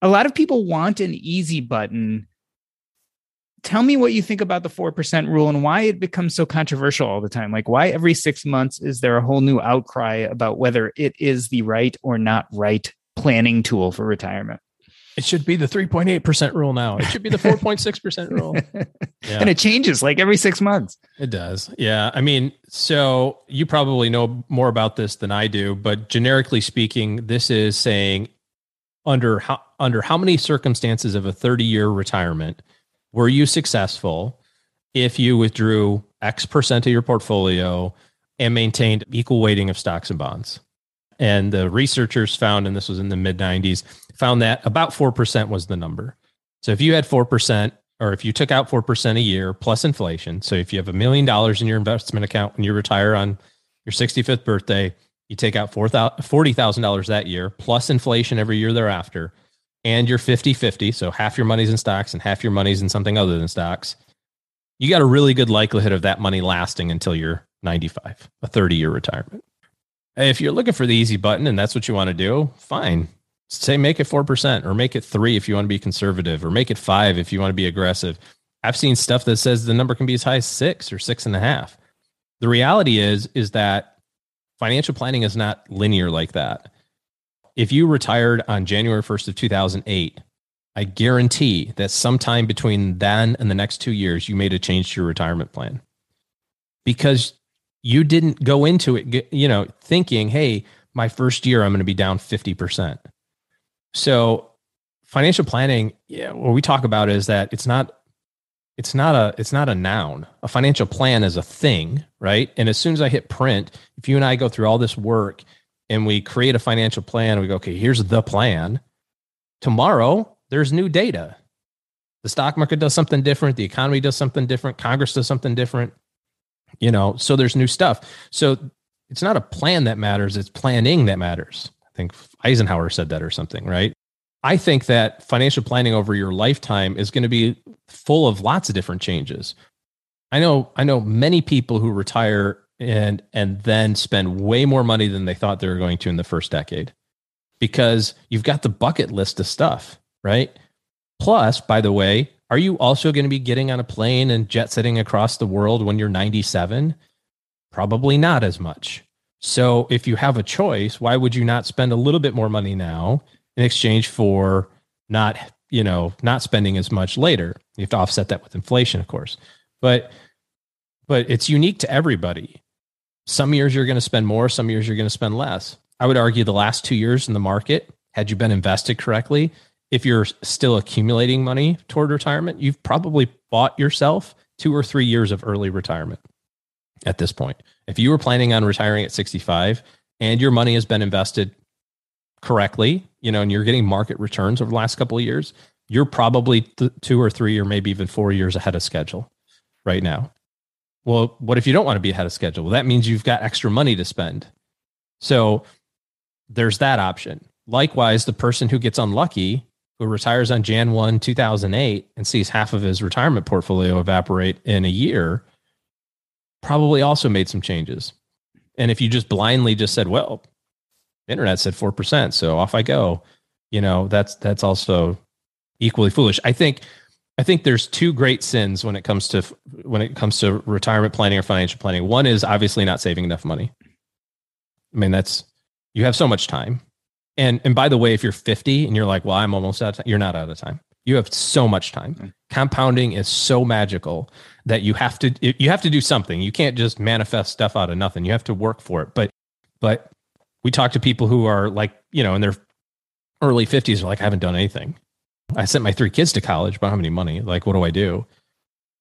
A lot of people want an easy button. Tell me what you think about the 4% rule and why it becomes so controversial all the time. Like, why every six months is there a whole new outcry about whether it is the right or not right planning tool for retirement? It should be the 3.8% rule now. It should be the 4.6% rule. Yeah. And it changes like every six months. It does. Yeah. I mean, so you probably know more about this than I do, but generically speaking, this is saying under how under how many circumstances of a 30 year retirement were you successful if you withdrew X percent of your portfolio and maintained equal weighting of stocks and bonds? And the researchers found, and this was in the mid 90s, found that about 4% was the number. So if you had 4%, or if you took out 4% a year plus inflation, so if you have a million dollars in your investment account when you retire on your 65th birthday, you take out $40,000 that year plus inflation every year thereafter, and you're 50 50. So half your money's in stocks and half your money's in something other than stocks. You got a really good likelihood of that money lasting until you're 95, a 30 year retirement. If you're looking for the easy button and that's what you want to do, fine. Say make it 4% or make it three if you want to be conservative or make it five if you want to be aggressive. I've seen stuff that says the number can be as high as six or six and a half. The reality is, is that financial planning is not linear like that. If you retired on January 1st of 2008, I guarantee that sometime between then and the next two years, you made a change to your retirement plan because you didn't go into it, you know, thinking, hey, my first year, I'm going to be down 50%. So financial planning, yeah, what we talk about is that it's not, it's not a, it's not a noun. A financial plan is a thing, right? And as soon as I hit print, if you and I go through all this work and we create a financial plan, we go, okay, here's the plan. Tomorrow, there's new data. The stock market does something different. The economy does something different. Congress does something different you know so there's new stuff so it's not a plan that matters it's planning that matters i think eisenhower said that or something right i think that financial planning over your lifetime is going to be full of lots of different changes i know i know many people who retire and and then spend way more money than they thought they were going to in the first decade because you've got the bucket list of stuff right plus by the way are you also going to be getting on a plane and jet setting across the world when you're 97? Probably not as much. So if you have a choice, why would you not spend a little bit more money now in exchange for not, you know, not spending as much later? You have to offset that with inflation, of course. But but it's unique to everybody. Some years you're going to spend more, some years you're going to spend less. I would argue the last 2 years in the market, had you been invested correctly, if you're still accumulating money toward retirement, you've probably bought yourself two or three years of early retirement at this point. If you were planning on retiring at 65 and your money has been invested correctly, you know, and you're getting market returns over the last couple of years, you're probably th- two or three or maybe even four years ahead of schedule right now. Well, what if you don't want to be ahead of schedule? Well, that means you've got extra money to spend. So there's that option. Likewise, the person who gets unlucky who retires on Jan 1, 2008, and sees half of his retirement portfolio evaporate in a year, probably also made some changes. And if you just blindly just said, well, the internet said 4%, so off I go, you know, that's that's also equally foolish. I think I think there's two great sins when it comes to when it comes to retirement planning or financial planning. One is obviously not saving enough money. I mean, that's you have so much time. And and by the way, if you're 50 and you're like, well, I'm almost out of time, you're not out of time. You have so much time. Mm-hmm. Compounding is so magical that you have to you have to do something. You can't just manifest stuff out of nothing. You have to work for it. But but we talk to people who are like, you know, in their early 50s are like, I haven't done anything. I sent my three kids to college, but I don't have any money. Like, what do I do?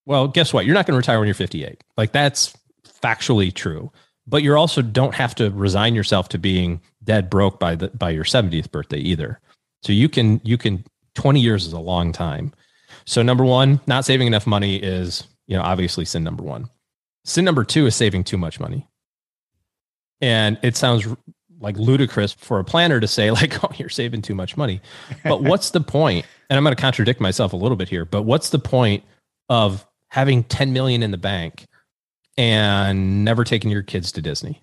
Well, guess what? You're not going to retire when you're 58. Like, that's factually true. But you also don't have to resign yourself to being dead broke by the by your 70th birthday either. So you can you can 20 years is a long time. So number one, not saving enough money is, you know, obviously sin number one. Sin number two is saving too much money. And it sounds like ludicrous for a planner to say like oh you're saving too much money but what's the point and i'm going to contradict myself a little bit here but what's the point of having 10 million in the bank and never taking your kids to disney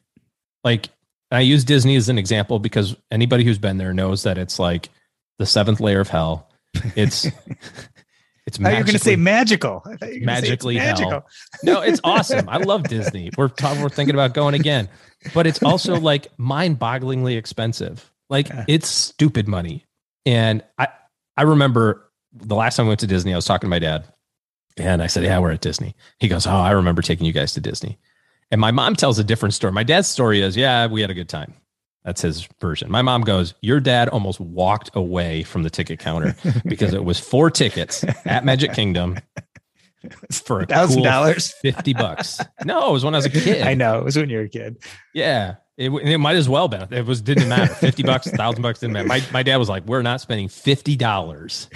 like i use disney as an example because anybody who's been there knows that it's like the seventh layer of hell it's It's you're going to say magical. Magically magical. hell. No, it's awesome. I love Disney. We're talking, we're thinking about going again, but it's also like mind-bogglingly expensive. Like yeah. it's stupid money. And I I remember the last time I went to Disney, I was talking to my dad, and I said, "Yeah, we're at Disney." He goes, "Oh, I remember taking you guys to Disney." And my mom tells a different story. My dad's story is, "Yeah, we had a good time." That's his version. My mom goes, Your dad almost walked away from the ticket counter because it was four tickets at Magic Kingdom for a thousand cool dollars, 50 bucks. No, it was when I was a kid. I know. It was when you were a kid. Yeah. It, it might as well been. It was didn't matter. 50 bucks, thousand bucks didn't matter. My, my dad was like, We're not spending $50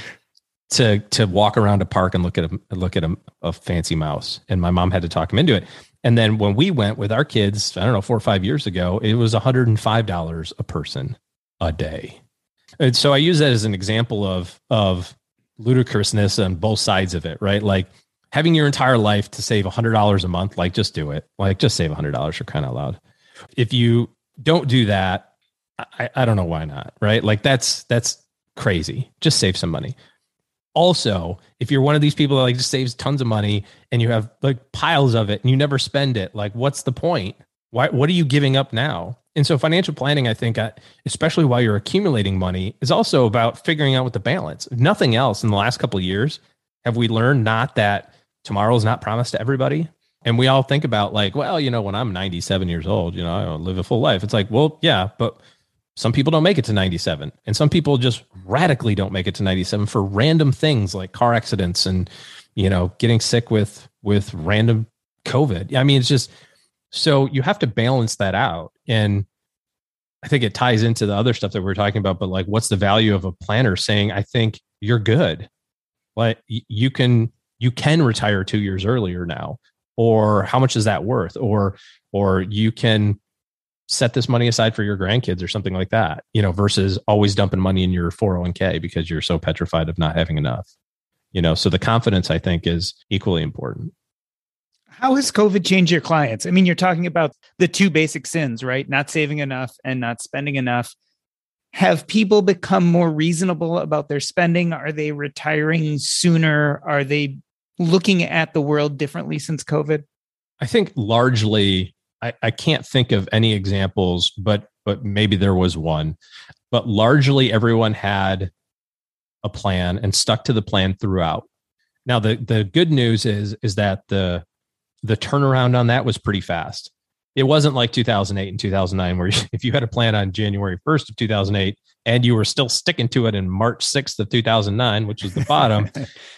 to to walk around a park and look at a look at a, a fancy mouse. And my mom had to talk him into it. And then when we went with our kids, I don't know, four or five years ago, it was $105 a person a day. And so I use that as an example of of ludicrousness on both sides of it, right? Like having your entire life to save $100 a month, like just do it. Like just save $100 for crying out loud. If you don't do that, I, I don't know why not, right? Like that's that's crazy. Just save some money. Also if you're one of these people that like just saves tons of money and you have like piles of it and you never spend it like what's the point? Why what are you giving up now? And so financial planning i think uh, especially while you're accumulating money is also about figuring out what the balance. If nothing else in the last couple years have we learned not that tomorrow is not promised to everybody and we all think about like well you know when i'm 97 years old you know i live a full life. It's like well yeah but some people don't make it to 97 and some people just radically don't make it to 97 for random things like car accidents and you know getting sick with with random covid. I mean it's just so you have to balance that out. And i think it ties into the other stuff that we are talking about but like what's the value of a planner saying i think you're good. Like you can you can retire 2 years earlier now or how much is that worth or or you can set this money aside for your grandkids or something like that, you know, versus always dumping money in your 401k because you're so petrified of not having enough. You know, so the confidence I think is equally important. How has COVID changed your clients? I mean, you're talking about the two basic sins, right? Not saving enough and not spending enough. Have people become more reasonable about their spending? Are they retiring sooner? Are they looking at the world differently since COVID? I think largely I, I can't think of any examples, but but maybe there was one. But largely everyone had a plan and stuck to the plan throughout. Now the the good news is is that the the turnaround on that was pretty fast. It wasn't like 2008 and 2009 where if you had a plan on January 1st of 2008 and you were still sticking to it in March 6th of 2009, which was the bottom,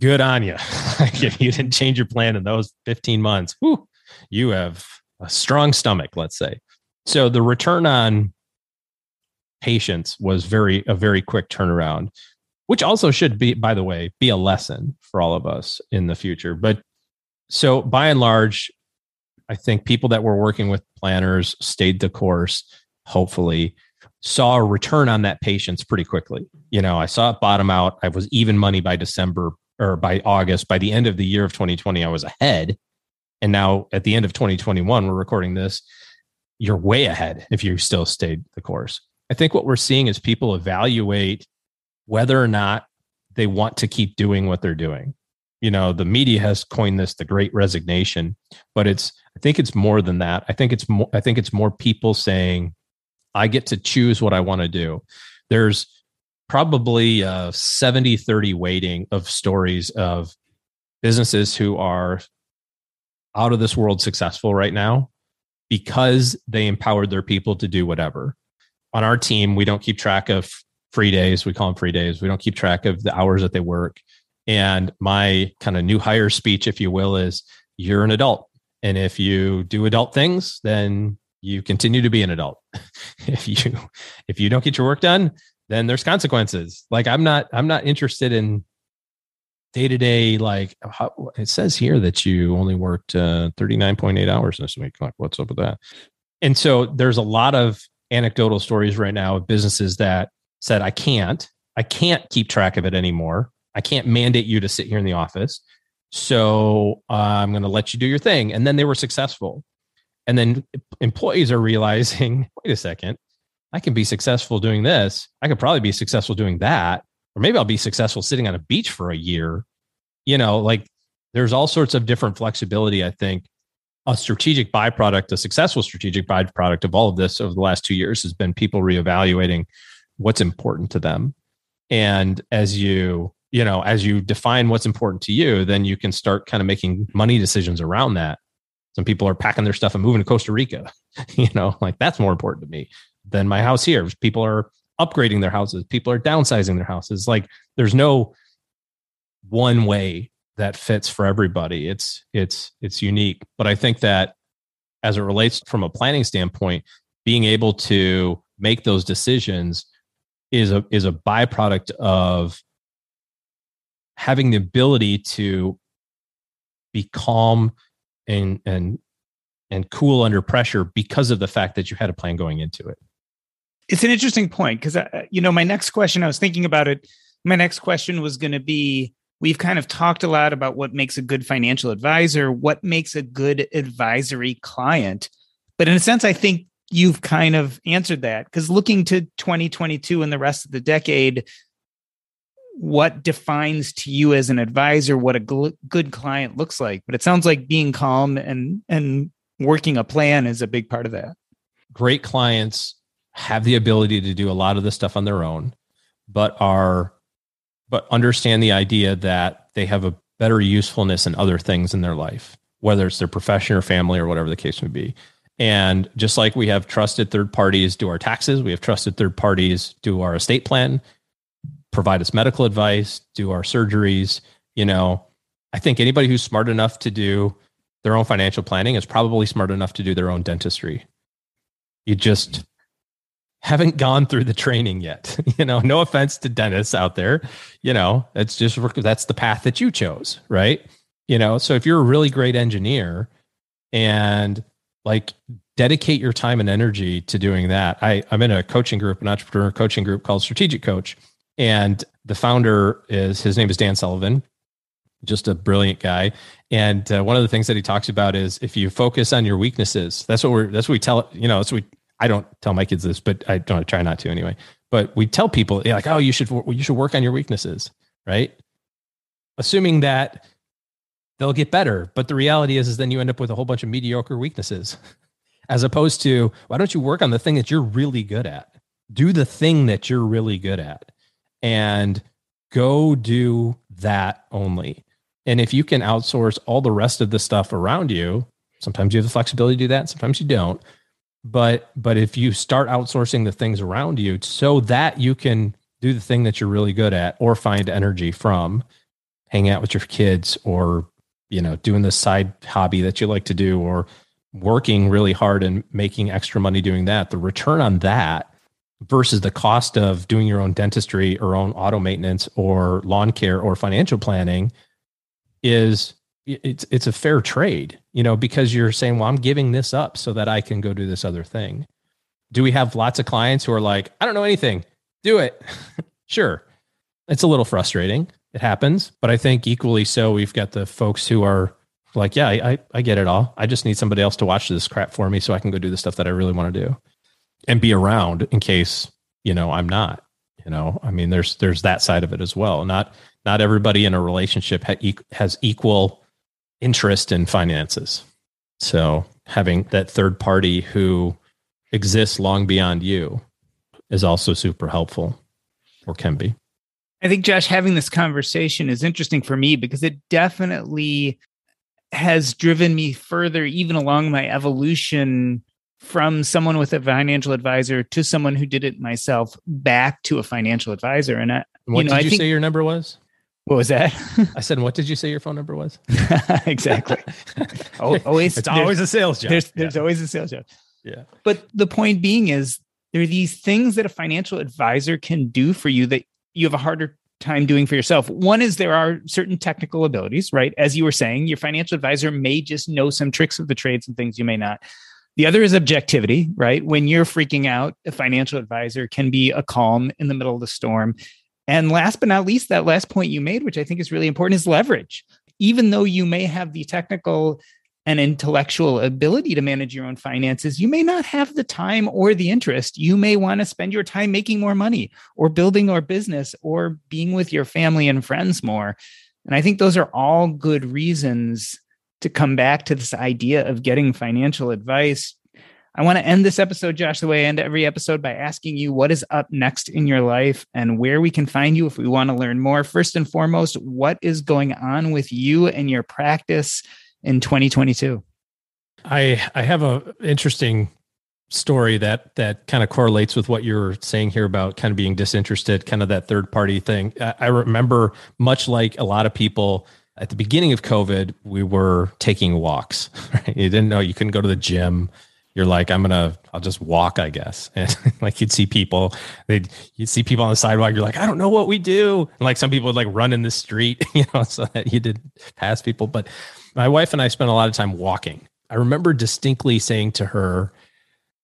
good on you. if you didn't change your plan in those 15 months, whew, you have a strong stomach, let's say. So the return on patience was very a very quick turnaround, which also should be, by the way, be a lesson for all of us in the future. But so by and large, I think people that were working with planners stayed the course, hopefully, saw a return on that patience pretty quickly. You know, I saw it bottom out. I was even money by December or by August. By the end of the year of 2020, I was ahead and now at the end of 2021, we're recording this, you're way ahead if you still stayed the course. I think what we're seeing is people evaluate whether or not they want to keep doing what they're doing. You know, the media has coined this the great resignation, but it's I think it's more than that. I think it's more I think it's more people saying I get to choose what I want to do. There's probably a 70 30 weighting of stories of businesses who are out of this world successful right now because they empowered their people to do whatever. On our team, we don't keep track of free days. We call them free days. We don't keep track of the hours that they work. And my kind of new hire speech, if you will, is you're an adult. And if you do adult things, then you continue to be an adult. if you if you don't get your work done, then there's consequences. Like I'm not I'm not interested in day to day like how, it says here that you only worked uh, 39.8 hours this week. Like what's up with that? And so there's a lot of anecdotal stories right now of businesses that said, I can't, I can't keep track of it anymore. I can't mandate you to sit here in the office. So uh, I'm going to let you do your thing. And then they were successful. And then employees are realizing, wait a second, I can be successful doing this. I could probably be successful doing that. Or maybe I'll be successful sitting on a beach for a year. You know, like there's all sorts of different flexibility, I think. A strategic byproduct, a successful strategic byproduct of all of this over the last two years has been people reevaluating what's important to them. And as you, you know, as you define what's important to you, then you can start kind of making money decisions around that. Some people are packing their stuff and moving to Costa Rica. you know, like that's more important to me than my house here. People are upgrading their houses. People are downsizing their houses. Like there's no one way that fits for everybody. It's it's it's unique. But I think that as it relates from a planning standpoint, being able to make those decisions is a is a byproduct of having the ability to be calm and and and cool under pressure because of the fact that you had a plan going into it. It's an interesting point because uh, you know my next question I was thinking about it. My next question was going to be we've kind of talked a lot about what makes a good financial advisor, what makes a good advisory client. But in a sense, I think you've kind of answered that because looking to 2022 and the rest of the decade, what defines to you as an advisor what a gl- good client looks like? But it sounds like being calm and and working a plan is a big part of that. Great clients have the ability to do a lot of this stuff on their own, but are but understand the idea that they have a better usefulness in other things in their life, whether it's their profession or family or whatever the case may be. And just like we have trusted third parties do our taxes, we have trusted third parties do our estate plan, provide us medical advice, do our surgeries. You know, I think anybody who's smart enough to do their own financial planning is probably smart enough to do their own dentistry. You just haven't gone through the training yet. you know, no offense to dentists out there. You know, it's just that's the path that you chose, right? You know, so if you're a really great engineer and like dedicate your time and energy to doing that. I, I'm in a coaching group, an entrepreneur coaching group called Strategic Coach. And the founder is his name is Dan Sullivan, just a brilliant guy. And uh, one of the things that he talks about is if you focus on your weaknesses, that's what we're, that's what we tell, you know, that's what we, I don't tell my kids this, but I don't try not to anyway. But we tell people like, oh, you should, you should work on your weaknesses, right? Assuming that they'll get better. But the reality is, is then you end up with a whole bunch of mediocre weaknesses, as opposed to why don't you work on the thing that you're really good at? Do the thing that you're really good at, and go do that only. And if you can outsource all the rest of the stuff around you, sometimes you have the flexibility to do that, sometimes you don't. But but if you start outsourcing the things around you so that you can do the thing that you're really good at or find energy from, hang out with your kids or you know doing the side hobby that you like to do or working really hard and making extra money doing that the return on that versus the cost of doing your own dentistry or own auto maintenance or lawn care or financial planning is it's it's a fair trade you know because you're saying well i'm giving this up so that i can go do this other thing do we have lots of clients who are like i don't know anything do it sure it's a little frustrating it happens. But I think equally so, we've got the folks who are like, yeah, I, I get it all. I just need somebody else to watch this crap for me so I can go do the stuff that I really want to do and be around in case you know, I'm not. You know, I mean, there's there's that side of it as well. Not not everybody in a relationship ha- has equal interest in finances. So having that third party who exists long beyond you is also super helpful or can be. I think, Josh, having this conversation is interesting for me because it definitely has driven me further, even along my evolution from someone with a financial advisor to someone who did it myself back to a financial advisor. And I, what you know, did I you think, say your number was? What was that? I said, what did you say your phone number was? exactly. always, it's always a sales job. There's, there's yeah. always a sales job. Yeah. But the point being is there are these things that a financial advisor can do for you that you have a harder time doing for yourself. One is there are certain technical abilities, right? As you were saying, your financial advisor may just know some tricks of the trades and things you may not. The other is objectivity, right? When you're freaking out, a financial advisor can be a calm in the middle of the storm. And last but not least, that last point you made, which I think is really important, is leverage. Even though you may have the technical and intellectual ability to manage your own finances, you may not have the time or the interest. You may want to spend your time making more money or building your business or being with your family and friends more. And I think those are all good reasons to come back to this idea of getting financial advice. I want to end this episode, Josh, the way I end every episode by asking you what is up next in your life and where we can find you if we want to learn more. First and foremost, what is going on with you and your practice in 2022? I I have a interesting story that that kind of correlates with what you're saying here about kind of being disinterested, kind of that third party thing. I, I remember much like a lot of people at the beginning of COVID, we were taking walks. Right? You didn't know you couldn't go to the gym. You're like, I'm gonna, I'll just walk, I guess. And like you'd see people, they'd you'd see people on the sidewalk. You're like, I don't know what we do. And like some people would like run in the street, you know, so that you did pass people. But my wife and I spent a lot of time walking. I remember distinctly saying to her,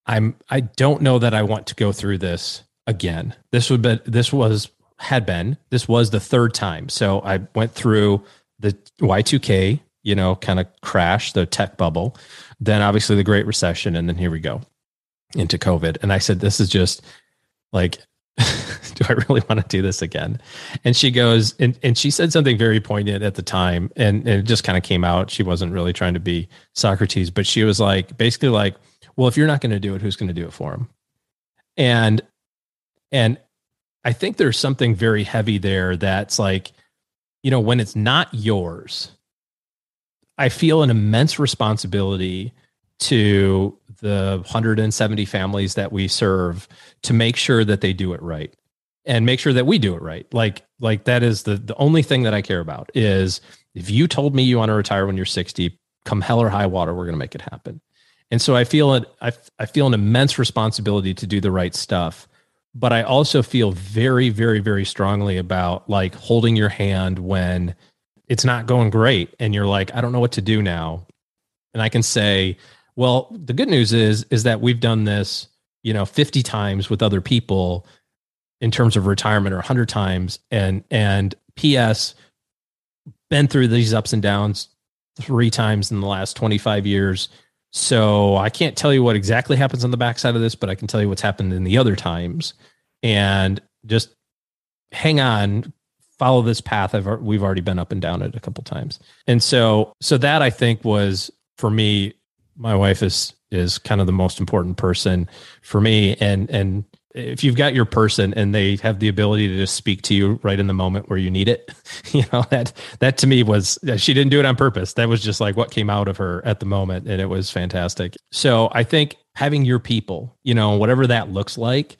I'm, I don't know that I want to go through this again. This would be, this was, had been, this was the third time. So I went through the Y2K, you know, kind of crash, the tech bubble, then obviously the Great Recession, and then here we go into COVID. And I said, this is just like, do I really want to do this again? And she goes, and, and she said something very poignant at the time, and, and it just kind of came out. She wasn't really trying to be Socrates, but she was like, basically like, well, if you're not going to do it, who's going to do it for him? And, and I think there's something very heavy there that's like, you know, when it's not yours, I feel an immense responsibility to the 170 families that we serve to make sure that they do it right and make sure that we do it right. Like, like that is the, the only thing that I care about is if you told me you want to retire when you're 60, come hell or high water, we're going to make it happen. And so I feel it, I, I feel an immense responsibility to do the right stuff but I also feel very, very, very strongly about like holding your hand when it's not going great and you're like, I don't know what to do now. And I can say, well, the good news is, is that we've done this, you know, 50 times with other people in terms of retirement or 100 times. And, and PS, been through these ups and downs three times in the last 25 years so I can't tell you what exactly happens on the backside of this, but I can tell you what's happened in the other times. And just hang on, follow this path. I've we've already been up and down it a couple times. And so so that I think was for me, my wife is is kind of the most important person for me. And and if you've got your person and they have the ability to just speak to you right in the moment where you need it you know that that to me was she didn't do it on purpose that was just like what came out of her at the moment and it was fantastic so i think having your people you know whatever that looks like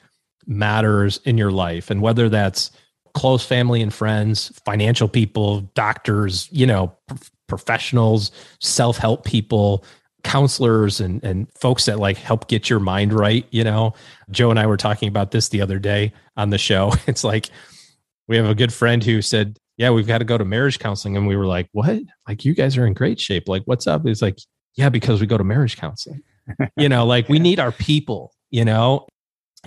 matters in your life and whether that's close family and friends financial people doctors you know professionals self-help people counselors and and folks that like help get your mind right you know? Joe and i were talking about this the other day on the show. It's like we have a good friend who said yeah we've got to go to marriage counseling. And we were like what? Like you guys are in great shape. Like what's up? It's like yeah because we go to marriage counseling. You know like we need our people you know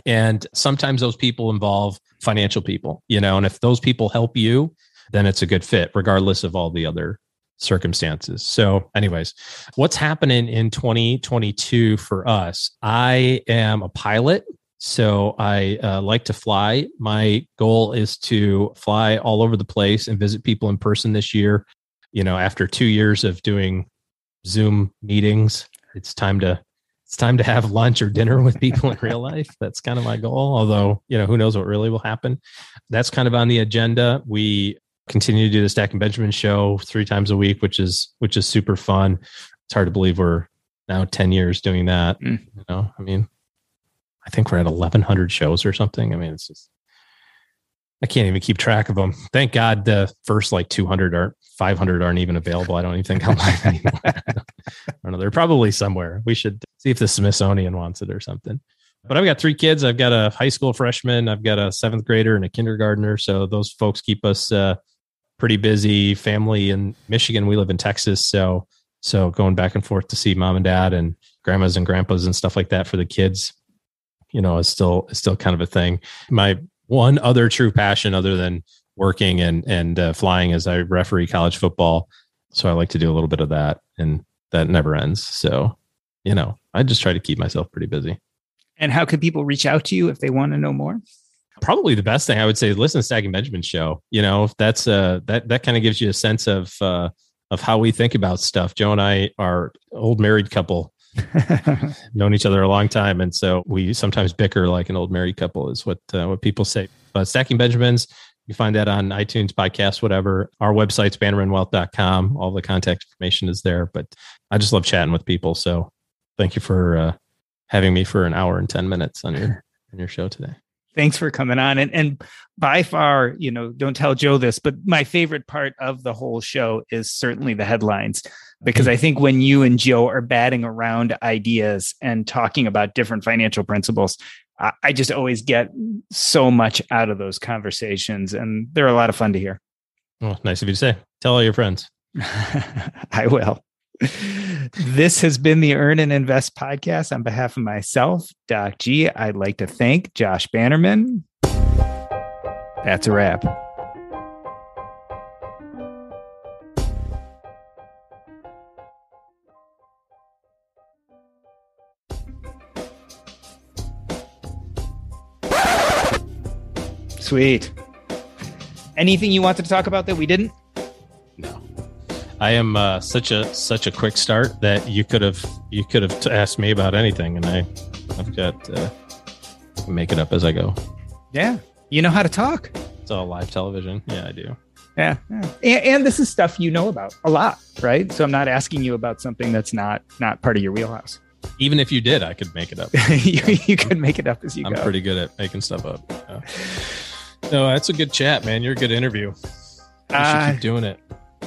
and sometimes those people involve financial people you know and if those people help you then it's a good fit regardless of all the other circumstances. So, anyways, what's happening in 2022 for us? I am a pilot So I uh, like to fly. My goal is to fly all over the place and visit people in person this year. You know, after two years of doing Zoom meetings, it's time to it's time to have lunch or dinner with people in real life. That's kind of my goal. Although, you know, who knows what really will happen. That's kind of on the agenda. We continue to do the Stacking Benjamin show three times a week, which is which is super fun. It's hard to believe we're now 10 years doing that. Mm. You know, I mean, I think we're at 1100 shows or something. I mean, it's just, I can't even keep track of them. Thank God the first like 200 or 500 aren't even available. I don't even think online anymore. I don't know. They're probably somewhere. We should see if the Smithsonian wants it or something. But I've got three kids. I've got a high school freshman. I've got a seventh grader and a kindergartner. So those folks keep us uh, pretty busy. Family in Michigan. We live in Texas. So so going back and forth to see mom and dad and grandmas and grandpas and stuff like that for the kids, you know, is still is still kind of a thing. My one other true passion, other than working and and uh, flying, as I referee college football. So I like to do a little bit of that, and that never ends. So, you know, I just try to keep myself pretty busy. And how can people reach out to you if they want to know more? Probably the best thing I would say, listen to Stacking Benjamin show. You know, that's uh that that kind of gives you a sense of uh of how we think about stuff. Joe and I are old married couple, known each other a long time, and so we sometimes bicker like an old married couple is what uh, what people say. But Stacking Benjamins, you find that on iTunes, podcast, whatever. Our website's bannermanwealth.com. All the contact information is there. But I just love chatting with people. So thank you for uh, having me for an hour and 10 minutes on your on your show today thanks for coming on and and by far you know don't tell joe this but my favorite part of the whole show is certainly the headlines because i think when you and joe are batting around ideas and talking about different financial principles I, I just always get so much out of those conversations and they're a lot of fun to hear well nice of you to say tell all your friends i will this has been the Earn and Invest podcast. On behalf of myself, Doc G, I'd like to thank Josh Bannerman. That's a wrap. Sweet. Anything you wanted to talk about that we didn't? No. I am uh, such a such a quick start that you could have you could have t- asked me about anything, and I I've got uh, make it up as I go. Yeah, you know how to talk. It's all live television. Yeah, I do. Yeah, yeah. And, and, this is stuff you know about a lot, right? So I'm not asking you about something that's not not part of your wheelhouse. Even if you did, I could make it up. you, you, could make it up as you go. I'm go. pretty good at making stuff up. Yeah. No, that's a good chat, man. You're a good interview. You should uh, keep doing it.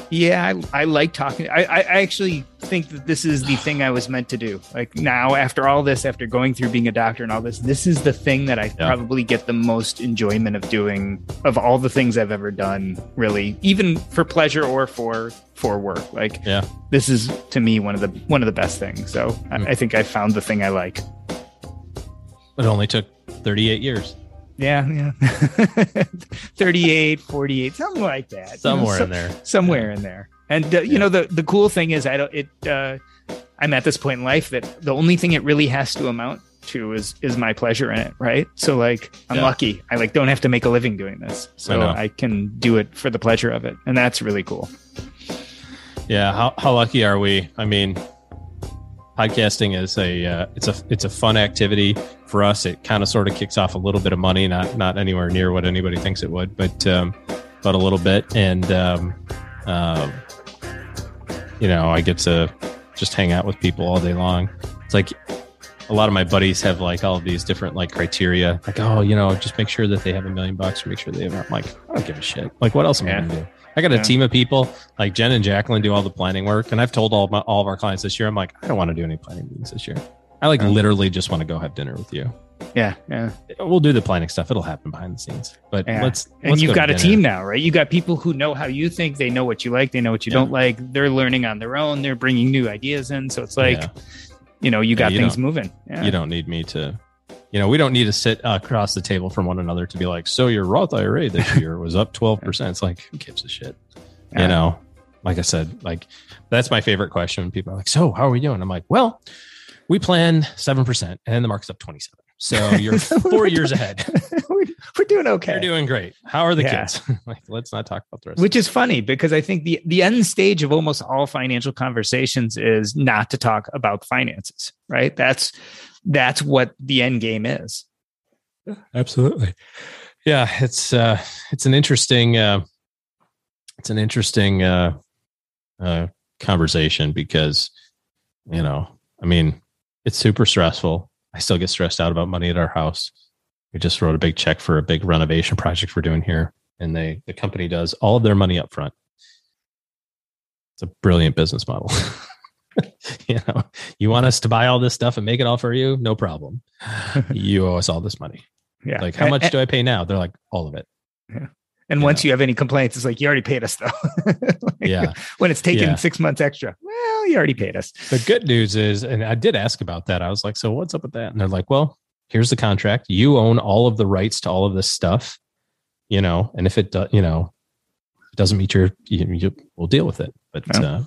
Yeah, I, I like talking. I, I actually think that this is the thing I was meant to do. Like now, after all this, after going through being a doctor and all this, this is the thing that I yeah. probably get the most enjoyment of doing of all the things I've ever done. Really, even for pleasure or for for work. Like, yeah, this is to me one of the one of the best things. So mm. I, I think I found the thing I like. It only took 38 years. Yeah, yeah. 38, 48, something like that. Somewhere you know, in there. Somewhere yeah. in there. And uh, you yeah. know the the cool thing is I don't it uh I'm at this point in life that the only thing it really has to amount to is is my pleasure in it, right? So like I'm yeah. lucky. I like don't have to make a living doing this. So I, I, can do it for the pleasure of it. And that's really cool. Yeah, how how lucky are we? I mean, podcasting is a uh, it's a it's a fun activity for us. It kind of sort of kicks off a little bit of money, not not anywhere near what anybody thinks it would, but um, but a little bit. And um, um, you know, I get to just hang out with people all day long. It's like a lot of my buddies have like all of these different like criteria, like oh, you know, just make sure that they have a million bucks or make sure they have. I'm like, I don't give a shit. Like, what else am yeah. I gonna do? I got a yeah. team of people like Jen and Jacqueline do all the planning work, and I've told all my, all of our clients this year, I'm like, I don't want to do any planning meetings this year. I like literally just want to go have dinner with you. Yeah, yeah. We'll do the planning stuff. It'll happen behind the scenes. But yeah. let's, And let's you've got a team now, right? You got people who know how you think. They know what you like. They know what you yeah. don't like. They're learning on their own. They're bringing new ideas in. So it's like, you know, you got you things moving. You don't need me to you know, we don't need to sit uh, across the table from one another to be like, so your Roth IRA this year was up 12%. It's like, who gives a shit? Yeah. You know, like I said, like that's my favorite question. People are like, so how are we doing? I'm like, well, we plan 7% and the market's up 27. So you're four years ahead. we're, we're doing okay. You're doing great. How are the Yeah. kids? like, let's not talk about the rest. Which is funny because I think the the end stage of almost all financial conversations is not to talk about finances, right? That's that's what the end game is. Absolutely. Yeah, it's uh it's an interesting uh it's an interesting uh uh conversation because you know, I mean, it's super stressful. I still get stressed out about money at our house. We just wrote a big check for a big renovation project we're doing here and they the company does all of their money up front. It's a brilliant business model. you know, you want us to buy all this stuff and make it all for you? No problem. you owe us all this money. Yeah. Like, how And- much do I pay now? They're like, all of it. And Yeah. once you have any complaints, it's like you already paid us though. Like, Yeah. When it's taken Yeah. six months extra, well, you already paid us. The good news is, and I did ask about that. I was like, so what's up with that? And they're like, well, here's the contract. You own all of the rights to all of this stuff, you know, and if it does, you know, it doesn't meet your, you, you we'll deal with it. But, Yeah. uh,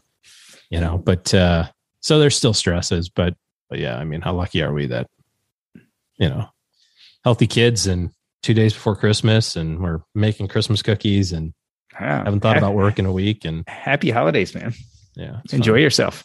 you know, but, uh, so there's still stresses, but, but yeah, I mean, how lucky are we that, you know, healthy kids and two days before Christmas and we're making Christmas cookies and Ah, haven't thought about work in a week. And Happy holidays, man. yeah, Enjoy fun. yourself.